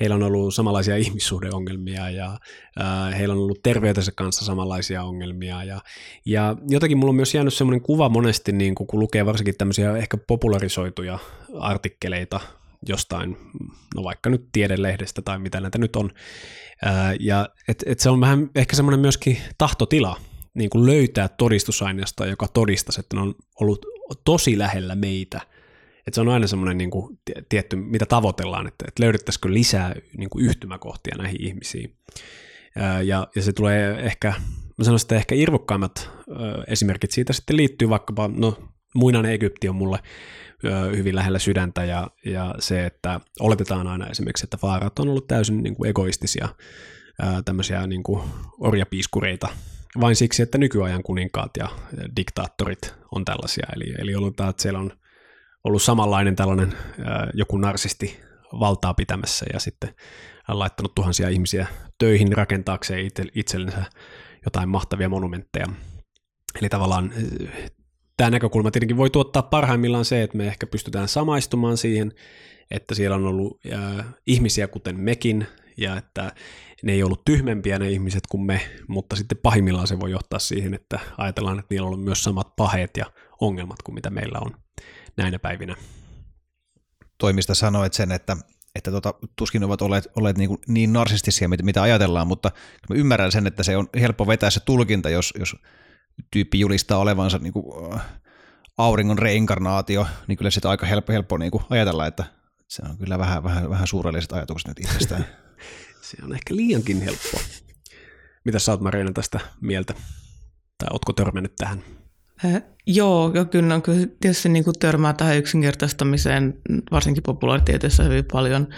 heillä on ollut samanlaisia *laughs* ihmissuhdeongelmia ja äh, heillä on ollut terveytensä kanssa samanlaisia ongelmia. Ja, ja jotenkin mulla on myös jäänyt semmoinen kuva monesti, niin kun lukee varsinkin tämmöisiä ehkä popularisoituja artikkeleita jostain, no vaikka nyt tiedelehdestä tai mitä näitä nyt on. Ää, ja et, et se on vähän ehkä semmoinen myöskin tahtotila, niin kuin löytää todistusaineistoa, joka todistaisi, että ne on ollut tosi lähellä meitä – että se on aina semmoinen niin kuin, tietty, mitä tavoitellaan, että, että löydettäisikö lisää niin kuin yhtymäkohtia näihin ihmisiin. Ja, ja se tulee ehkä, mä sanoisin, että ehkä irvokkaimmat esimerkit siitä sitten liittyy vaikkapa, no muinainen Egypti on mulle hyvin lähellä sydäntä ja, ja se, että oletetaan aina esimerkiksi, että faarat on ollut täysin niin kuin egoistisia tämmöisiä niin kuin orjapiiskureita vain siksi, että nykyajan kuninkaat ja diktaattorit on tällaisia. Eli, eli oletetaan, että siellä on ollut samanlainen tällainen joku narsisti valtaa pitämässä ja sitten laittanut tuhansia ihmisiä töihin rakentaakseen itsellensä jotain mahtavia monumentteja. Eli tavallaan tämä näkökulma tietenkin voi tuottaa parhaimmillaan se, että me ehkä pystytään samaistumaan siihen, että siellä on ollut ihmisiä kuten mekin, ja että ne ei ollut tyhmempiä ne ihmiset kuin me, mutta sitten pahimmillaan se voi johtaa siihen, että ajatellaan, että niillä on ollut myös samat paheet ja ongelmat kuin mitä meillä on näinä päivinä. Toimista sanoit sen, että, että tota, tuskin ovat olleet, olleet niin, niin narsistisia, mitä, mitä ajatellaan, mutta mä ymmärrän sen, että se on helppo vetää se tulkinta, jos, jos tyyppi julistaa olevansa niin kuin, äh, auringon reinkarnaatio, niin kyllä sitä on aika helppo, helppo niin kuin ajatella, että se on kyllä vähän, vähän, vähän suurelliset ajatukset nyt itsestään. *laughs* se on ehkä liiankin helppoa. Mitä sä oot Marina tästä mieltä? Tai ootko törmännyt tähän? Joo, ja kyllä, kyllä tietysti niin kuin törmää tähän yksinkertaistamiseen, varsinkin populaaritieteissä hyvin paljon.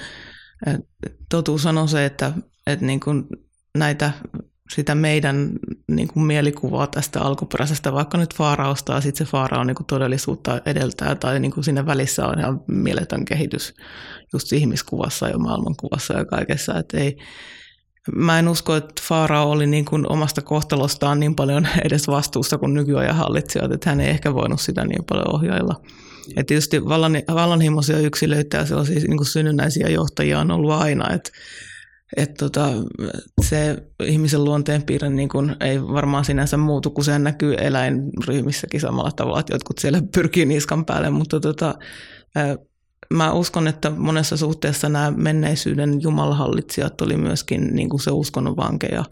Totuus on se, että, että niin kuin näitä sitä meidän niin kuin mielikuvaa tästä alkuperäisestä, vaikka nyt faarausta ja sitten se faara on niin kuin todellisuutta edeltää tai niin kuin siinä välissä on ihan mieletön kehitys just ihmiskuvassa ja maailmankuvassa ja kaikessa, että ei, Mä en usko, että Faarao oli niin kuin omasta kohtalostaan niin paljon *laughs* edes vastuussa kuin nykyajan hallitsijat, että hän ei ehkä voinut sitä niin paljon ohjailla. Ja tietysti vallan, vallanhimoisia yksilöitä ja sellaisia niin kuin synnynnäisiä johtajia on ollut aina, että et tota, se ihmisen luonteenpiirre niin kun ei varmaan sinänsä muutu, kun se näkyy eläinryhmissäkin samalla tavalla, että jotkut siellä pyrkii niskan päälle, mutta tota, mä uskon, että monessa suhteessa nämä menneisyyden jumalahallitsijat oli myöskin niin kuin se uskonnon vankeja.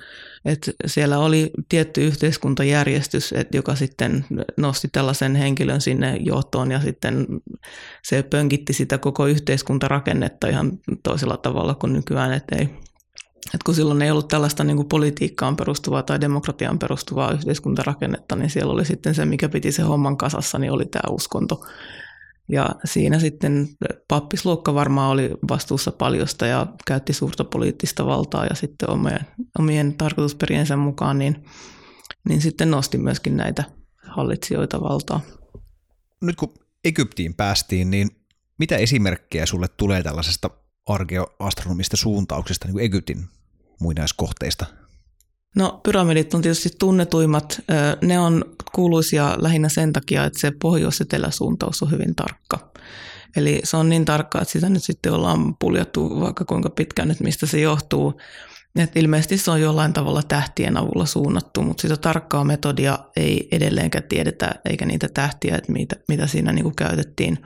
Et siellä oli tietty yhteiskuntajärjestys, et joka sitten nosti tällaisen henkilön sinne johtoon ja sitten se pönkitti sitä koko yhteiskuntarakennetta ihan toisella tavalla kuin nykyään, että ei, et kun silloin ei ollut tällaista niin kuin politiikkaan perustuvaa tai demokratiaan perustuvaa yhteiskuntarakennetta, niin siellä oli sitten se, mikä piti se homman kasassa, niin oli tämä uskonto. Ja siinä sitten pappisluokka varmaan oli vastuussa paljosta ja käytti suurta poliittista valtaa ja sitten omien, omien tarkoitusperiensä mukaan, niin, niin sitten nosti myöskin näitä hallitsijoita valtaa. Nyt kun Egyptiin päästiin, niin mitä esimerkkejä sulle tulee tällaisesta arkeoastronomista suuntauksesta niin kuin Egyptin muinaiskohteista? No pyramidit on tietysti tunnetuimmat. Ne on kuuluisia lähinnä sen takia, että se pohjois-eteläsuuntaus on hyvin tarkka. Eli se on niin tarkka, että sitä nyt sitten ollaan puljattu vaikka kuinka pitkään nyt, mistä se johtuu. Et ilmeisesti se on jollain tavalla tähtien avulla suunnattu, mutta sitä tarkkaa metodia ei edelleenkään tiedetä, eikä niitä tähtiä, että mitä, mitä siinä niin kuin käytettiin.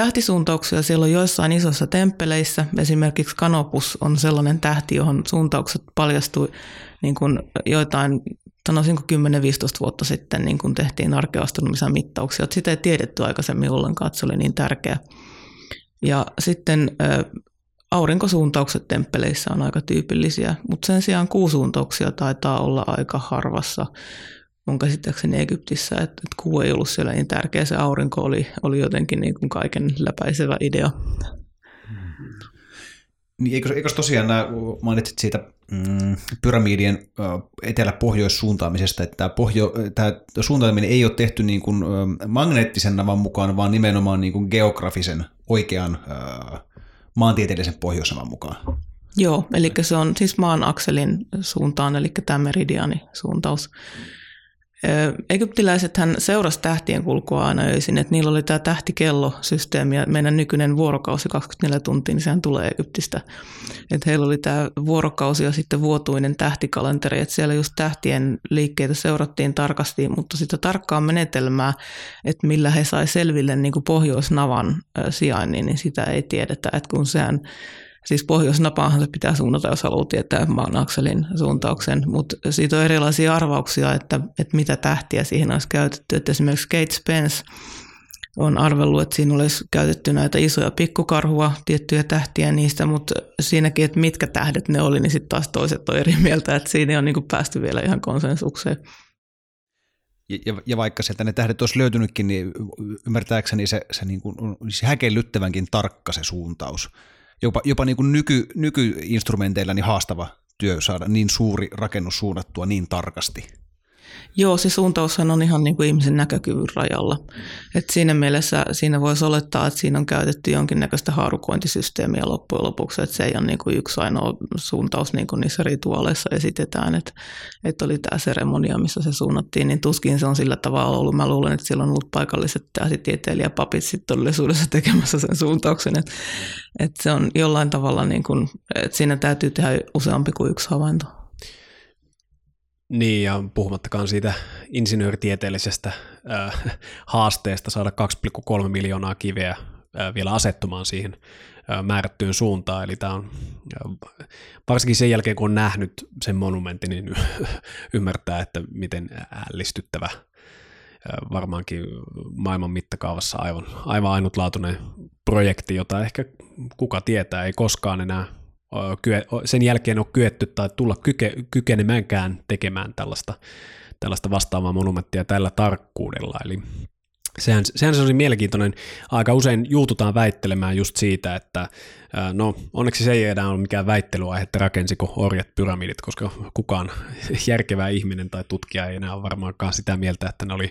Tähtisuuntauksia siellä on joissain isoissa temppeleissä. Esimerkiksi Kanopus on sellainen tähti, johon suuntaukset paljastui niin kuin joitain, sanoisinko 10-15 vuotta sitten niin kuin tehtiin arkeoastronomisia mittauksia. Sitä ei tiedetty aikaisemmin ollenkaan, että se oli niin tärkeä. Ja sitten aurinkosuuntaukset temppeleissä on aika tyypillisiä, mutta sen sijaan kuusuuntauksia taitaa olla aika harvassa mun käsittääkseni Egyptissä, että, että kuu ei ollut siellä niin tärkeä, se aurinko oli, oli jotenkin niin kuin kaiken läpäisevä idea. Niin eikö, eikö tosiaan nämä, mainitsit siitä mm, pyramidien etelä-pohjois suuntaamisesta, että tämä, pohjo, tämä suuntaaminen ei ole tehty niin kuin, magneettisen navan mukaan, vaan nimenomaan niin kuin geografisen oikean maantieteellisen pohjoisnavan mukaan. Joo, eli se on siis maan akselin suuntaan, eli tämä meridiani suuntaus. Egyptiläisethän seurasi tähtien kulkua aina öisin, että niillä oli tämä tähtikellosysteemi ja meidän nykyinen vuorokausi 24 tuntia, niin sehän tulee Egyptistä. Että heillä oli tämä vuorokausi ja sitten vuotuinen tähtikalenteri, että siellä just tähtien liikkeitä seurattiin tarkasti, mutta sitä tarkkaa menetelmää, että millä he sai selville niin kuin pohjoisnavan sijainnin, niin sitä ei tiedetä, että kun sehän Siis pohjoisnapaahan se pitää suunnata, jos haluaa tietää maan akselin suuntauksen, mutta siitä on erilaisia arvauksia, että, että mitä tähtiä siihen olisi käytetty. Että esimerkiksi Kate Spence on arvellut, että siinä olisi käytetty näitä isoja pikkukarhua, tiettyjä tähtiä niistä, mutta siinäkin, että mitkä tähdet ne oli, niin sitten taas toiset on eri mieltä, että siinä on niin päästy vielä ihan konsensukseen. Ja, ja vaikka sieltä ne tähdet olisi löytynytkin, niin ymmärtääkseni se, se niin kuin, olisi häkellyttävänkin tarkka se suuntaus jopa, jopa niin kuin nyky, nykyinstrumenteilla niin haastava työ saada niin suuri rakennus suunnattua niin tarkasti. Joo, se suuntaushan on ihan niin kuin ihmisen näkökyvyn rajalla. Et siinä mielessä siinä voisi olettaa, että siinä on käytetty jonkinnäköistä haarukointisysteemiä loppujen lopuksi, että se ei ole niin kuin yksi ainoa suuntaus niin kuin niissä rituaaleissa esitetään, että, että oli tämä seremonia, missä se suunnattiin, niin tuskin se on sillä tavalla ollut. Mä luulen, että siellä on ollut paikalliset tähtitieteilijäpapit sitten todellisuudessa tekemässä sen suuntauksen, että, että se on jollain tavalla, niin kuin, että siinä täytyy tehdä useampi kuin yksi havainto. Niin, ja puhumattakaan siitä insinööritieteellisestä äh, haasteesta saada 2,3 miljoonaa kiveä äh, vielä asettumaan siihen äh, määrättyyn suuntaan. Eli tämä on, äh, varsinkin sen jälkeen kun on nähnyt sen monumentin, niin *laughs* ymmärtää, että miten ällistyttävä äh, varmaankin maailman mittakaavassa aivan, aivan ainutlaatuinen projekti, jota ehkä kuka tietää, ei koskaan enää sen jälkeen ole kyetty tai tulla kyke, kykenemäänkään tekemään tällaista, tällaista vastaavaa monumenttia tällä tarkkuudella. Eli sehän, sehän se oli mielenkiintoinen. Aika usein juututaan väittelemään just siitä, että no onneksi se ei enää ole mikään väittelyaihe, että rakensiko orjat pyramidit, koska kukaan *laughs* järkevä ihminen tai tutkija ei enää ole varmaankaan sitä mieltä, että ne oli,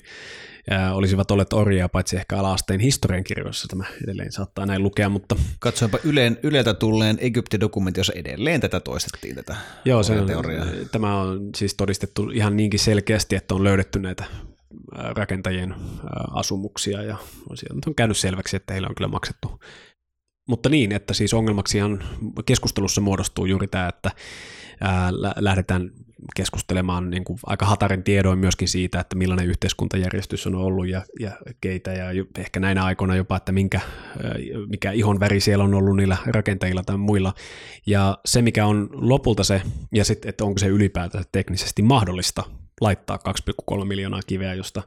olisivat olleet orjia, paitsi ehkä ala-asteen historiankirjoissa tämä edelleen saattaa näin lukea, mutta... Katsoinpa Yleen, Yleltä tulleen Egypti-dokumentti, jossa edelleen tätä toistettiin, tätä Joo, se on, tämä on siis todistettu ihan niinkin selkeästi, että on löydetty näitä rakentajien asumuksia ja on käynyt selväksi, että heillä on kyllä maksettu. Mutta niin, että siis ongelmaksihan keskustelussa muodostuu juuri tämä, että lähdetään keskustelemaan niin kuin aika hatarin tiedoin myöskin siitä, että millainen yhteiskuntajärjestys on ollut ja, ja keitä ja ehkä näinä aikoina jopa, että minkä, mikä ihon väri siellä on ollut niillä rakentajilla tai muilla. Ja se, mikä on lopulta se, ja sitten, että onko se ylipäätään teknisesti mahdollista laittaa 2,3 miljoonaa kiveä, josta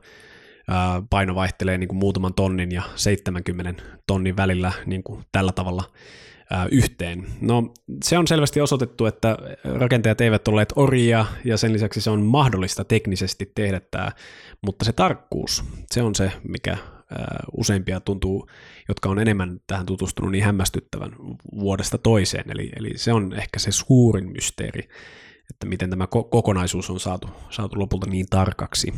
paino vaihtelee niin kuin muutaman tonnin ja 70 tonnin välillä niin kuin tällä tavalla yhteen. No se on selvästi osoitettu, että rakentajat eivät olleet orjia ja sen lisäksi se on mahdollista teknisesti tehdä tämä, mutta se tarkkuus, se on se, mikä useimpia tuntuu, jotka on enemmän tähän tutustunut, niin hämmästyttävän vuodesta toiseen. Eli, eli se on ehkä se suurin mysteeri, että miten tämä kokonaisuus on saatu, saatu lopulta niin tarkaksi.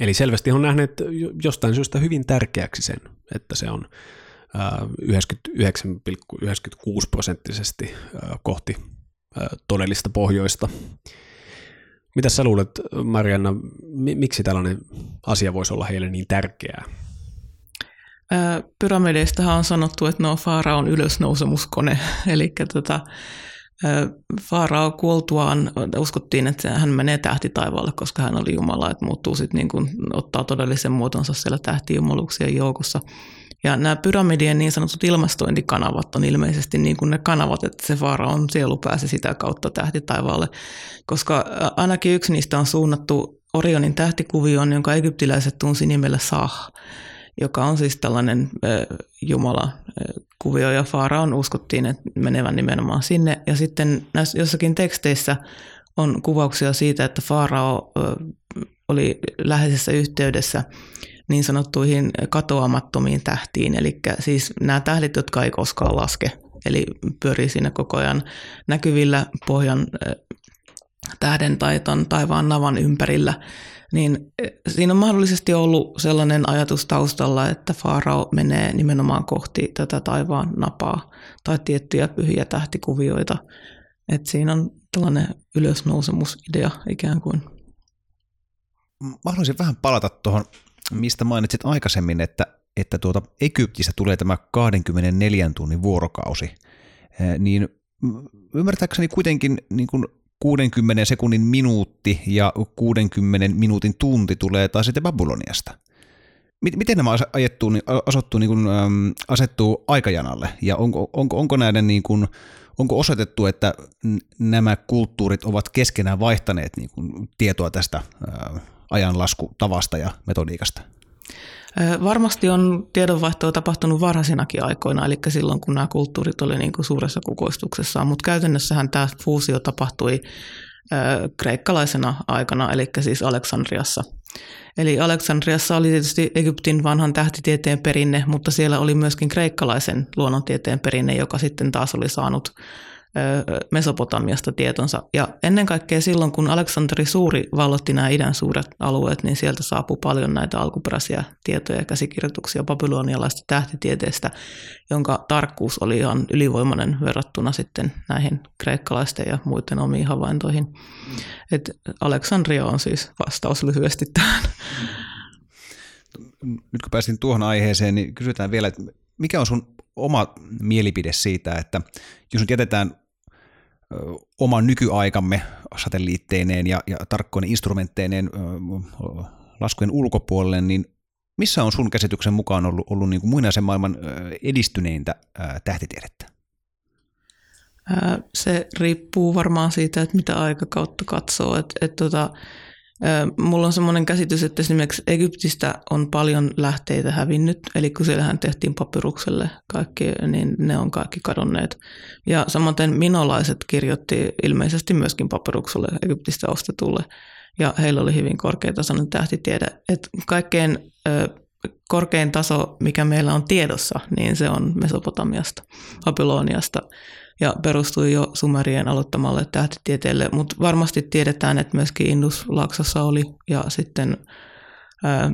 Eli selvästi on nähnyt jostain syystä hyvin tärkeäksi sen, että se on 99,96 prosenttisesti kohti todellista pohjoista. Mitä sä luulet, Marianna, miksi tällainen asia voisi olla heille niin tärkeää? Pyramideistahan on sanottu, että ne on Faaraon ylösnousemuskone, *laughs* eli tota, Faarao kuoltuaan uskottiin, että hän menee tähtitaivaalle, koska hän oli Jumala, että muuttuu sitten niin kuin, ottaa todellisen muotonsa siellä tähtijumaluuksien joukossa. Ja nämä pyramidien niin sanotut ilmastointikanavat on ilmeisesti niin kuin ne kanavat, että se on sielu pääsi sitä kautta tähtitaivaalle, koska ainakin yksi niistä on suunnattu Orionin tähtikuvioon, jonka egyptiläiset tunsi nimellä Sah, joka on siis tällainen Jumala kuvio ja Faaraon uskottiin, että menevän nimenomaan sinne. Ja sitten näissä jossakin teksteissä on kuvauksia siitä, että Faarao oli läheisessä yhteydessä niin sanottuihin katoamattomiin tähtiin, eli siis nämä tähdit, jotka ei koskaan laske, eli pyörii siinä koko ajan näkyvillä pohjan tähden tai taivaan navan ympärillä, niin siinä on mahdollisesti ollut sellainen ajatus taustalla, että Faarao menee nimenomaan kohti tätä taivaan napaa tai tiettyjä pyhiä tähtikuvioita. että siinä on tällainen ylösnousemusidea ikään kuin. Mä haluaisin vähän palata tuohon mistä mainitsit aikaisemmin, että, että tuota Egyptistä tulee tämä 24 tunnin vuorokausi, niin ymmärtääkseni kuitenkin niin kuin 60 sekunnin minuutti ja 60 minuutin tunti tulee taas sitten Babyloniasta. Miten nämä ajettuu, asettuu, niin kuin, asettuu aikajanalle ja onko, onko, onko näiden niin kuin, onko osoitettu, että nämä kulttuurit ovat keskenään vaihtaneet niin kuin, tietoa tästä ajanlaskutavasta ja metodiikasta? Varmasti on tiedonvaihtoa tapahtunut varhaisinakin aikoina, eli silloin kun nämä kulttuurit oli niin kuin suuressa kukoistuksessaan, mutta käytännössähän tämä fuusio tapahtui kreikkalaisena aikana, eli siis Aleksandriassa. Eli Aleksandriassa oli tietysti Egyptin vanhan tähtitieteen perinne, mutta siellä oli myöskin kreikkalaisen luonnontieteen perinne, joka sitten taas oli saanut Mesopotamiasta tietonsa. Ja ennen kaikkea silloin, kun Aleksanteri Suuri vallotti nämä idän suuret alueet, niin sieltä saapui paljon näitä alkuperäisiä tietoja ja käsikirjoituksia babylonialaista tähtitieteestä, jonka tarkkuus oli ihan ylivoimainen verrattuna sitten näihin kreikkalaisten ja muiden omiin havaintoihin. Mm. Et Aleksandria on siis vastaus lyhyesti tähän. Nyt kun pääsin tuohon aiheeseen, niin kysytään vielä, että mikä on sun oma mielipide siitä, että jos nyt jätetään oman nykyaikamme satelliitteineen ja, ja tarkkoinen instrumentteineen laskujen ulkopuolelle, niin missä on sun käsityksen mukaan ollut, ollut niin kuin muinaisen maailman edistyneintä tähtitiedettä? Se riippuu varmaan siitä, että mitä aikakautta katsoo. Et, et tota, Mulla on semmoinen käsitys, että esimerkiksi Egyptistä on paljon lähteitä hävinnyt, eli kun siellähän tehtiin papyrukselle kaikki, niin ne on kaikki kadonneet. Ja samaten minolaiset kirjoitti ilmeisesti myöskin papyrukselle Egyptistä ostetulle. ja heillä oli hyvin korkeatasoinen tähtitiede. Et kaikkein ö, korkein taso, mikä meillä on tiedossa, niin se on Mesopotamiasta, Babyloniasta ja perustui jo Sumerien aloittamalle tähtitieteelle, mutta varmasti tiedetään, että myöskin Indus-laaksossa oli ja sitten ää,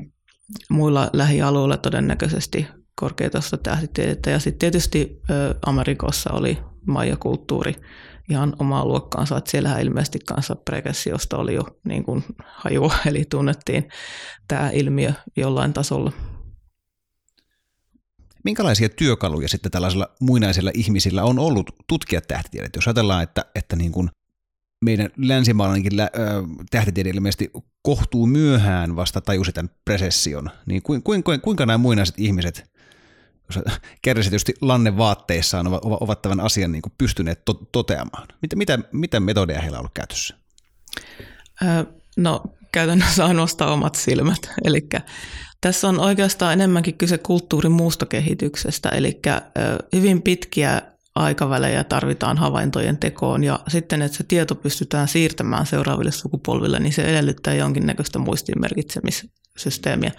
muilla lähialueilla todennäköisesti korkeatasoista tähtitiedettä ja sitten tietysti ää, Amerikossa oli Maija-kulttuuri ihan omaa luokkaansa, että siellähän ilmeisesti kanssa prekessiosta oli jo niin kuin hajua, *laughs* eli tunnettiin tämä ilmiö jollain tasolla. Minkälaisia työkaluja sitten tällaisilla muinaisilla ihmisillä on ollut tutkia tähtitiedettä? Jos ajatellaan, että, että niin kuin meidän länsimaalainenkin lä- tähtitiede ilmeisesti kohtuu myöhään vasta tajusi tämän presession, niin kuinka, kuinka, kuinka nämä muinaiset ihmiset, kärsitysti lanne vaatteissaan, ovat, ovat tämän asian niin kuin pystyneet to- toteamaan? Mitä, mitä, mitä metodeja heillä on ollut käytössä? No käytännössä ainoastaan omat silmät. *laughs* Eli tässä on oikeastaan enemmänkin kyse kulttuurin muusta kehityksestä, eli hyvin pitkiä aikavälejä tarvitaan havaintojen tekoon ja sitten, että se tieto pystytään siirtämään seuraaville sukupolville, niin se edellyttää jonkinnäköistä muistinmerkitsemissysteemiä.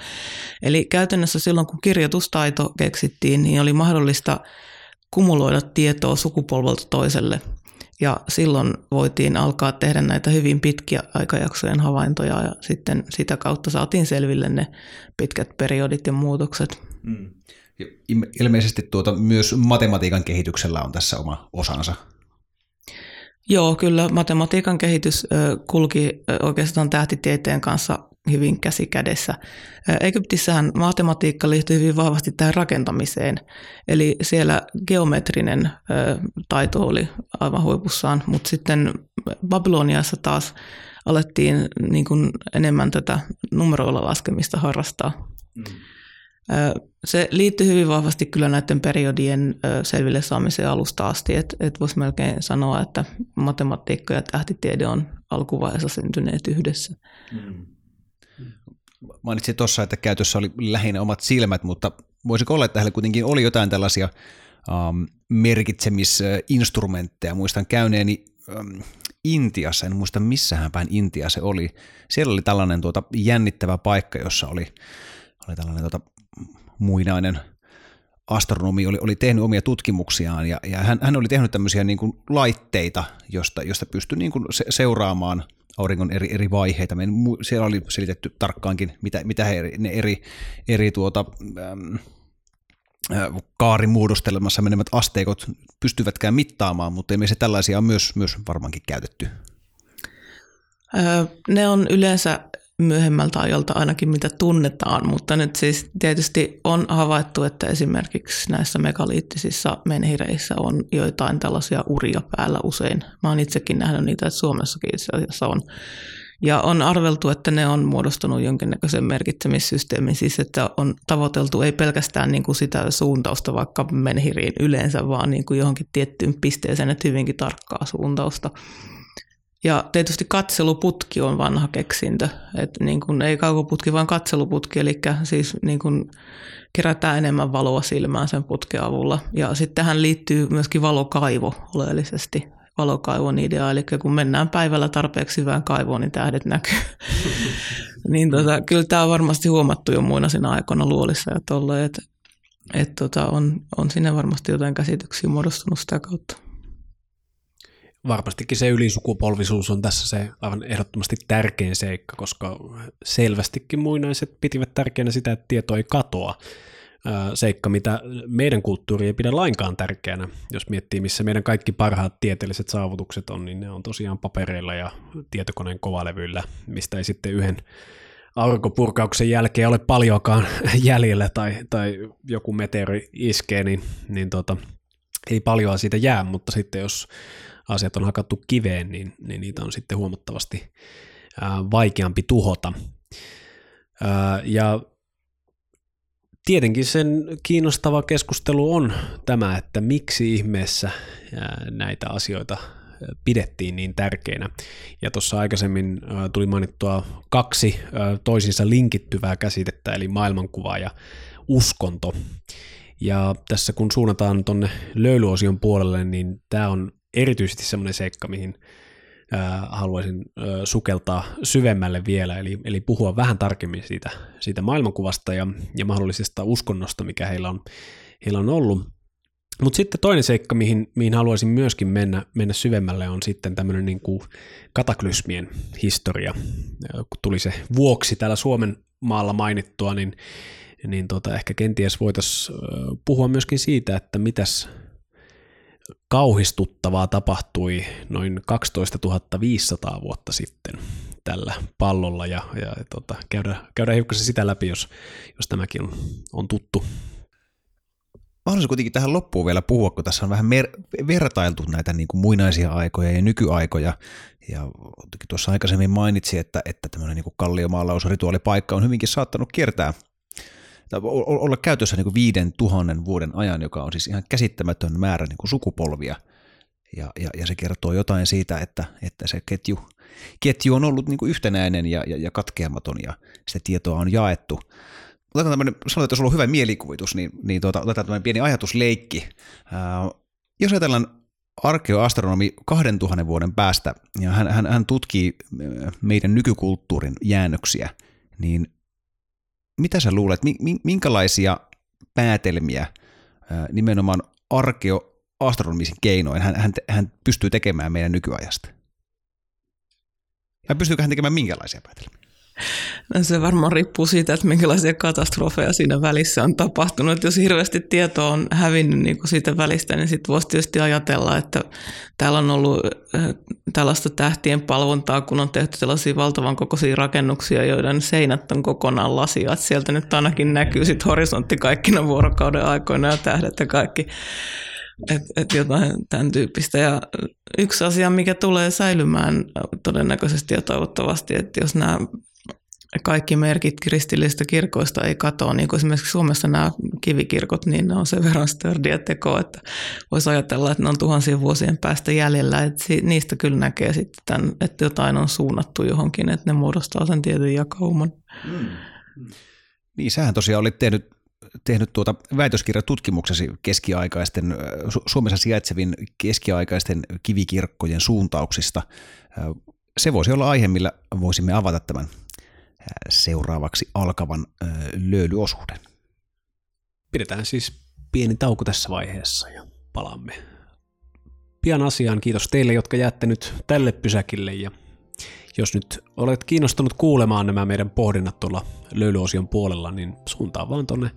Eli käytännössä silloin, kun kirjoitustaito keksittiin, niin oli mahdollista kumuloida tietoa sukupolvelta toiselle – ja silloin voitiin alkaa tehdä näitä hyvin pitkiä aikajaksojen havaintoja ja sitten sitä kautta saatiin selville ne pitkät periodit ja muutokset. Mm. Ilmeisesti tuota, myös matematiikan kehityksellä on tässä oma osansa. Joo, kyllä matematiikan kehitys kulki oikeastaan tähtitieteen kanssa hyvin käsi kädessä. Egyptissähän matematiikka liittyy hyvin vahvasti tähän rakentamiseen, eli siellä geometrinen taito oli aivan huipussaan, mutta sitten Babyloniassa taas alettiin niin kuin enemmän tätä numeroilla laskemista harrastaa. Mm. Se liittyy hyvin vahvasti kyllä näiden periodien selville saamiseen alusta asti, että et voisi melkein sanoa, että matematiikka ja tähtitiede on alkuvaiheessa syntyneet yhdessä. Mm. Mainitsin tuossa, että käytössä oli lähinnä omat silmät, mutta voisiko olla, että hänellä kuitenkin oli jotain tällaisia um, merkitsemisinstrumentteja. Muistan käyneeni um, Intiassa, en muista missähän päin Intia se oli. Siellä oli tällainen tuota jännittävä paikka, jossa oli, oli tällainen tuota muinainen astronomi oli, oli tehnyt omia tutkimuksiaan ja, ja hän, hän oli tehnyt tämmöisiä niin kuin laitteita, josta, josta pystyi niin kuin se, seuraamaan auringon eri, eri vaiheita. Me siellä oli selitetty tarkkaankin, mitä, mitä he, ne eri, eri tuota, äm, kaarimuodostelmassa menemät asteikot pystyvätkään mittaamaan, mutta me se tällaisia on myös, myös varmaankin käytetty. Ne on yleensä myöhemmältä ajalta ainakin mitä tunnetaan, mutta nyt siis tietysti on havaittu, että esimerkiksi näissä megaliittisissa menhireissä on joitain tällaisia uria päällä usein. Mä oon itsekin nähnyt niitä, että Suomessakin itse asiassa on. Ja on arveltu, että ne on muodostunut jonkinnäköisen merkitsemissysteemin, siis että on tavoiteltu ei pelkästään niin kuin sitä suuntausta vaikka menhiriin yleensä, vaan niin kuin johonkin tiettyyn pisteeseen, että hyvinkin tarkkaa suuntausta. Ja tietysti katseluputki on vanha keksintö, että niin kuin, ei kaukoputki, vaan katseluputki, eli siis niin kuin kerätään enemmän valoa silmään sen putken avulla. Ja sitten tähän liittyy myöskin valokaivo oleellisesti, valokaivon idea, eli kun mennään päivällä tarpeeksi hyvään kaivoon, niin tähdet näkyy. *laughs* niin tota, kyllä tämä on varmasti huomattu jo muinaisina aikoina luolissa ja tolle, että et tota, on, on sinne varmasti jotain käsityksiä muodostunut sitä kautta varmastikin se ylisukupolvisuus on tässä se aivan ehdottomasti tärkein seikka, koska selvästikin muinaiset pitivät tärkeänä sitä, että tieto ei katoa. Seikka, mitä meidän kulttuuri ei pidä lainkaan tärkeänä. Jos miettii, missä meidän kaikki parhaat tieteelliset saavutukset on, niin ne on tosiaan papereilla ja tietokoneen kovalevyillä, mistä ei sitten yhden aurinkopurkauksen jälkeen ole paljonkaan *laughs* jäljellä tai, tai joku meteori iskee, niin, niin tota, ei paljon siitä jää, mutta sitten jos asiat on hakattu kiveen, niin, niin niitä on sitten huomattavasti vaikeampi tuhota. Ja tietenkin sen kiinnostava keskustelu on tämä, että miksi ihmeessä näitä asioita pidettiin niin tärkeinä. Ja tuossa aikaisemmin tuli mainittua kaksi toisinsa linkittyvää käsitettä, eli maailmankuva ja uskonto. Ja tässä kun suunnataan tuonne löylyosion puolelle, niin tämä on erityisesti semmoinen seikka, mihin haluaisin sukeltaa syvemmälle vielä, eli, eli puhua vähän tarkemmin siitä, siitä maailmankuvasta ja, ja mahdollisesta uskonnosta, mikä heillä on, heillä on ollut. Mutta sitten toinen seikka, mihin, mihin haluaisin myöskin mennä, mennä syvemmälle, on sitten tämmöinen niin kataklysmien historia. Kun tuli se vuoksi täällä Suomen maalla mainittua, niin, niin tota, ehkä kenties voitaisiin puhua myöskin siitä, että mitäs kauhistuttavaa tapahtui noin 12 500 vuotta sitten tällä pallolla ja, ja tota, käydään, käydään hiukan sitä läpi, jos, jos tämäkin on, on tuttu. Mä haluaisin kuitenkin tähän loppuun vielä puhua, kun tässä on vähän mer- vertailtu näitä niin kuin muinaisia aikoja ja nykyaikoja. Ja tuossa aikaisemmin mainitsi, että, että tämmöinen niin kalliomaalausrituaalipaikka on hyvinkin saattanut kiertää olla käytössä niin kuin viiden tuhannen vuoden ajan, joka on siis ihan käsittämätön määrä niin sukupolvia. Ja, ja, ja se kertoo jotain siitä, että, että se ketju, ketju on ollut niin yhtenäinen ja, ja, ja katkeamaton ja sitä tietoa on jaettu. Otetaan tämmöinen, sanotaan, että jos on hyvä mielikuvitus, niin, niin tuota, otetaan tämmöinen pieni ajatusleikki. Ää, jos ajatellaan arkeoastronomi 2000 vuoden päästä, ja hän, hän, hän tutkii meidän nykykulttuurin jäännöksiä, niin mitä sä luulet, minkälaisia päätelmiä nimenomaan arkeoastronomisen keinoin hän, hän, hän pystyy tekemään meidän nykyajasta? Vai pystyykö hän tekemään minkälaisia päätelmiä? No *laughs* se varmaan riippuu siitä, että minkälaisia katastrofeja siinä välissä on tapahtunut. Jos hirveästi tietoa on hävinnyt niin kuin siitä välistä, niin sitten voisi tietysti ajatella, että täällä on ollut eh, tällaista tähtien palvontaa, kun on tehty sellaisia valtavan kokoisia rakennuksia, joiden seinät on kokonaan lasia. Että sieltä nyt ainakin näkyy sit horisontti kaikkina vuorokauden aikoina ja tähdet ja kaikki. Että et jotain tämän tyyppistä. Ja yksi asia, mikä tulee säilymään todennäköisesti ja toivottavasti, että jos nämä kaikki merkit kristillisistä kirkoista ei katoa, niin kuin esimerkiksi Suomessa nämä kivikirkot, niin ne on sen verran stördiä tekoa, että voisi ajatella, että ne on tuhansien vuosien päästä jäljellä, että niistä kyllä näkee sitten tämän, että jotain on suunnattu johonkin, että ne muodostaa sen tietyn jakauman. Mm. Niin, sähän tosiaan olit tehnyt, tehnyt tuota väitöskirjatutkimuksesi keskiaikaisten, Suomessa sijaitsevin keskiaikaisten kivikirkkojen suuntauksista. Se voisi olla aihe, millä voisimme avata tämän seuraavaksi alkavan löylyosuuden. Pidetään siis pieni tauko tässä vaiheessa ja palaamme pian asiaan. Kiitos teille, jotka jäätte nyt tälle pysäkille ja jos nyt olet kiinnostunut kuulemaan nämä meidän pohdinnat tuolla löylyosion puolella, niin suuntaa vaan tonne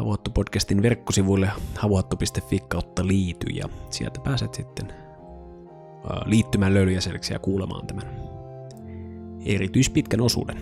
Havuhattu podcastin verkkosivuille havuhattu.fi kautta liity ja sieltä pääset sitten liittymään löylyjäseneksi ja kuulemaan tämän erityispitkän osuuden.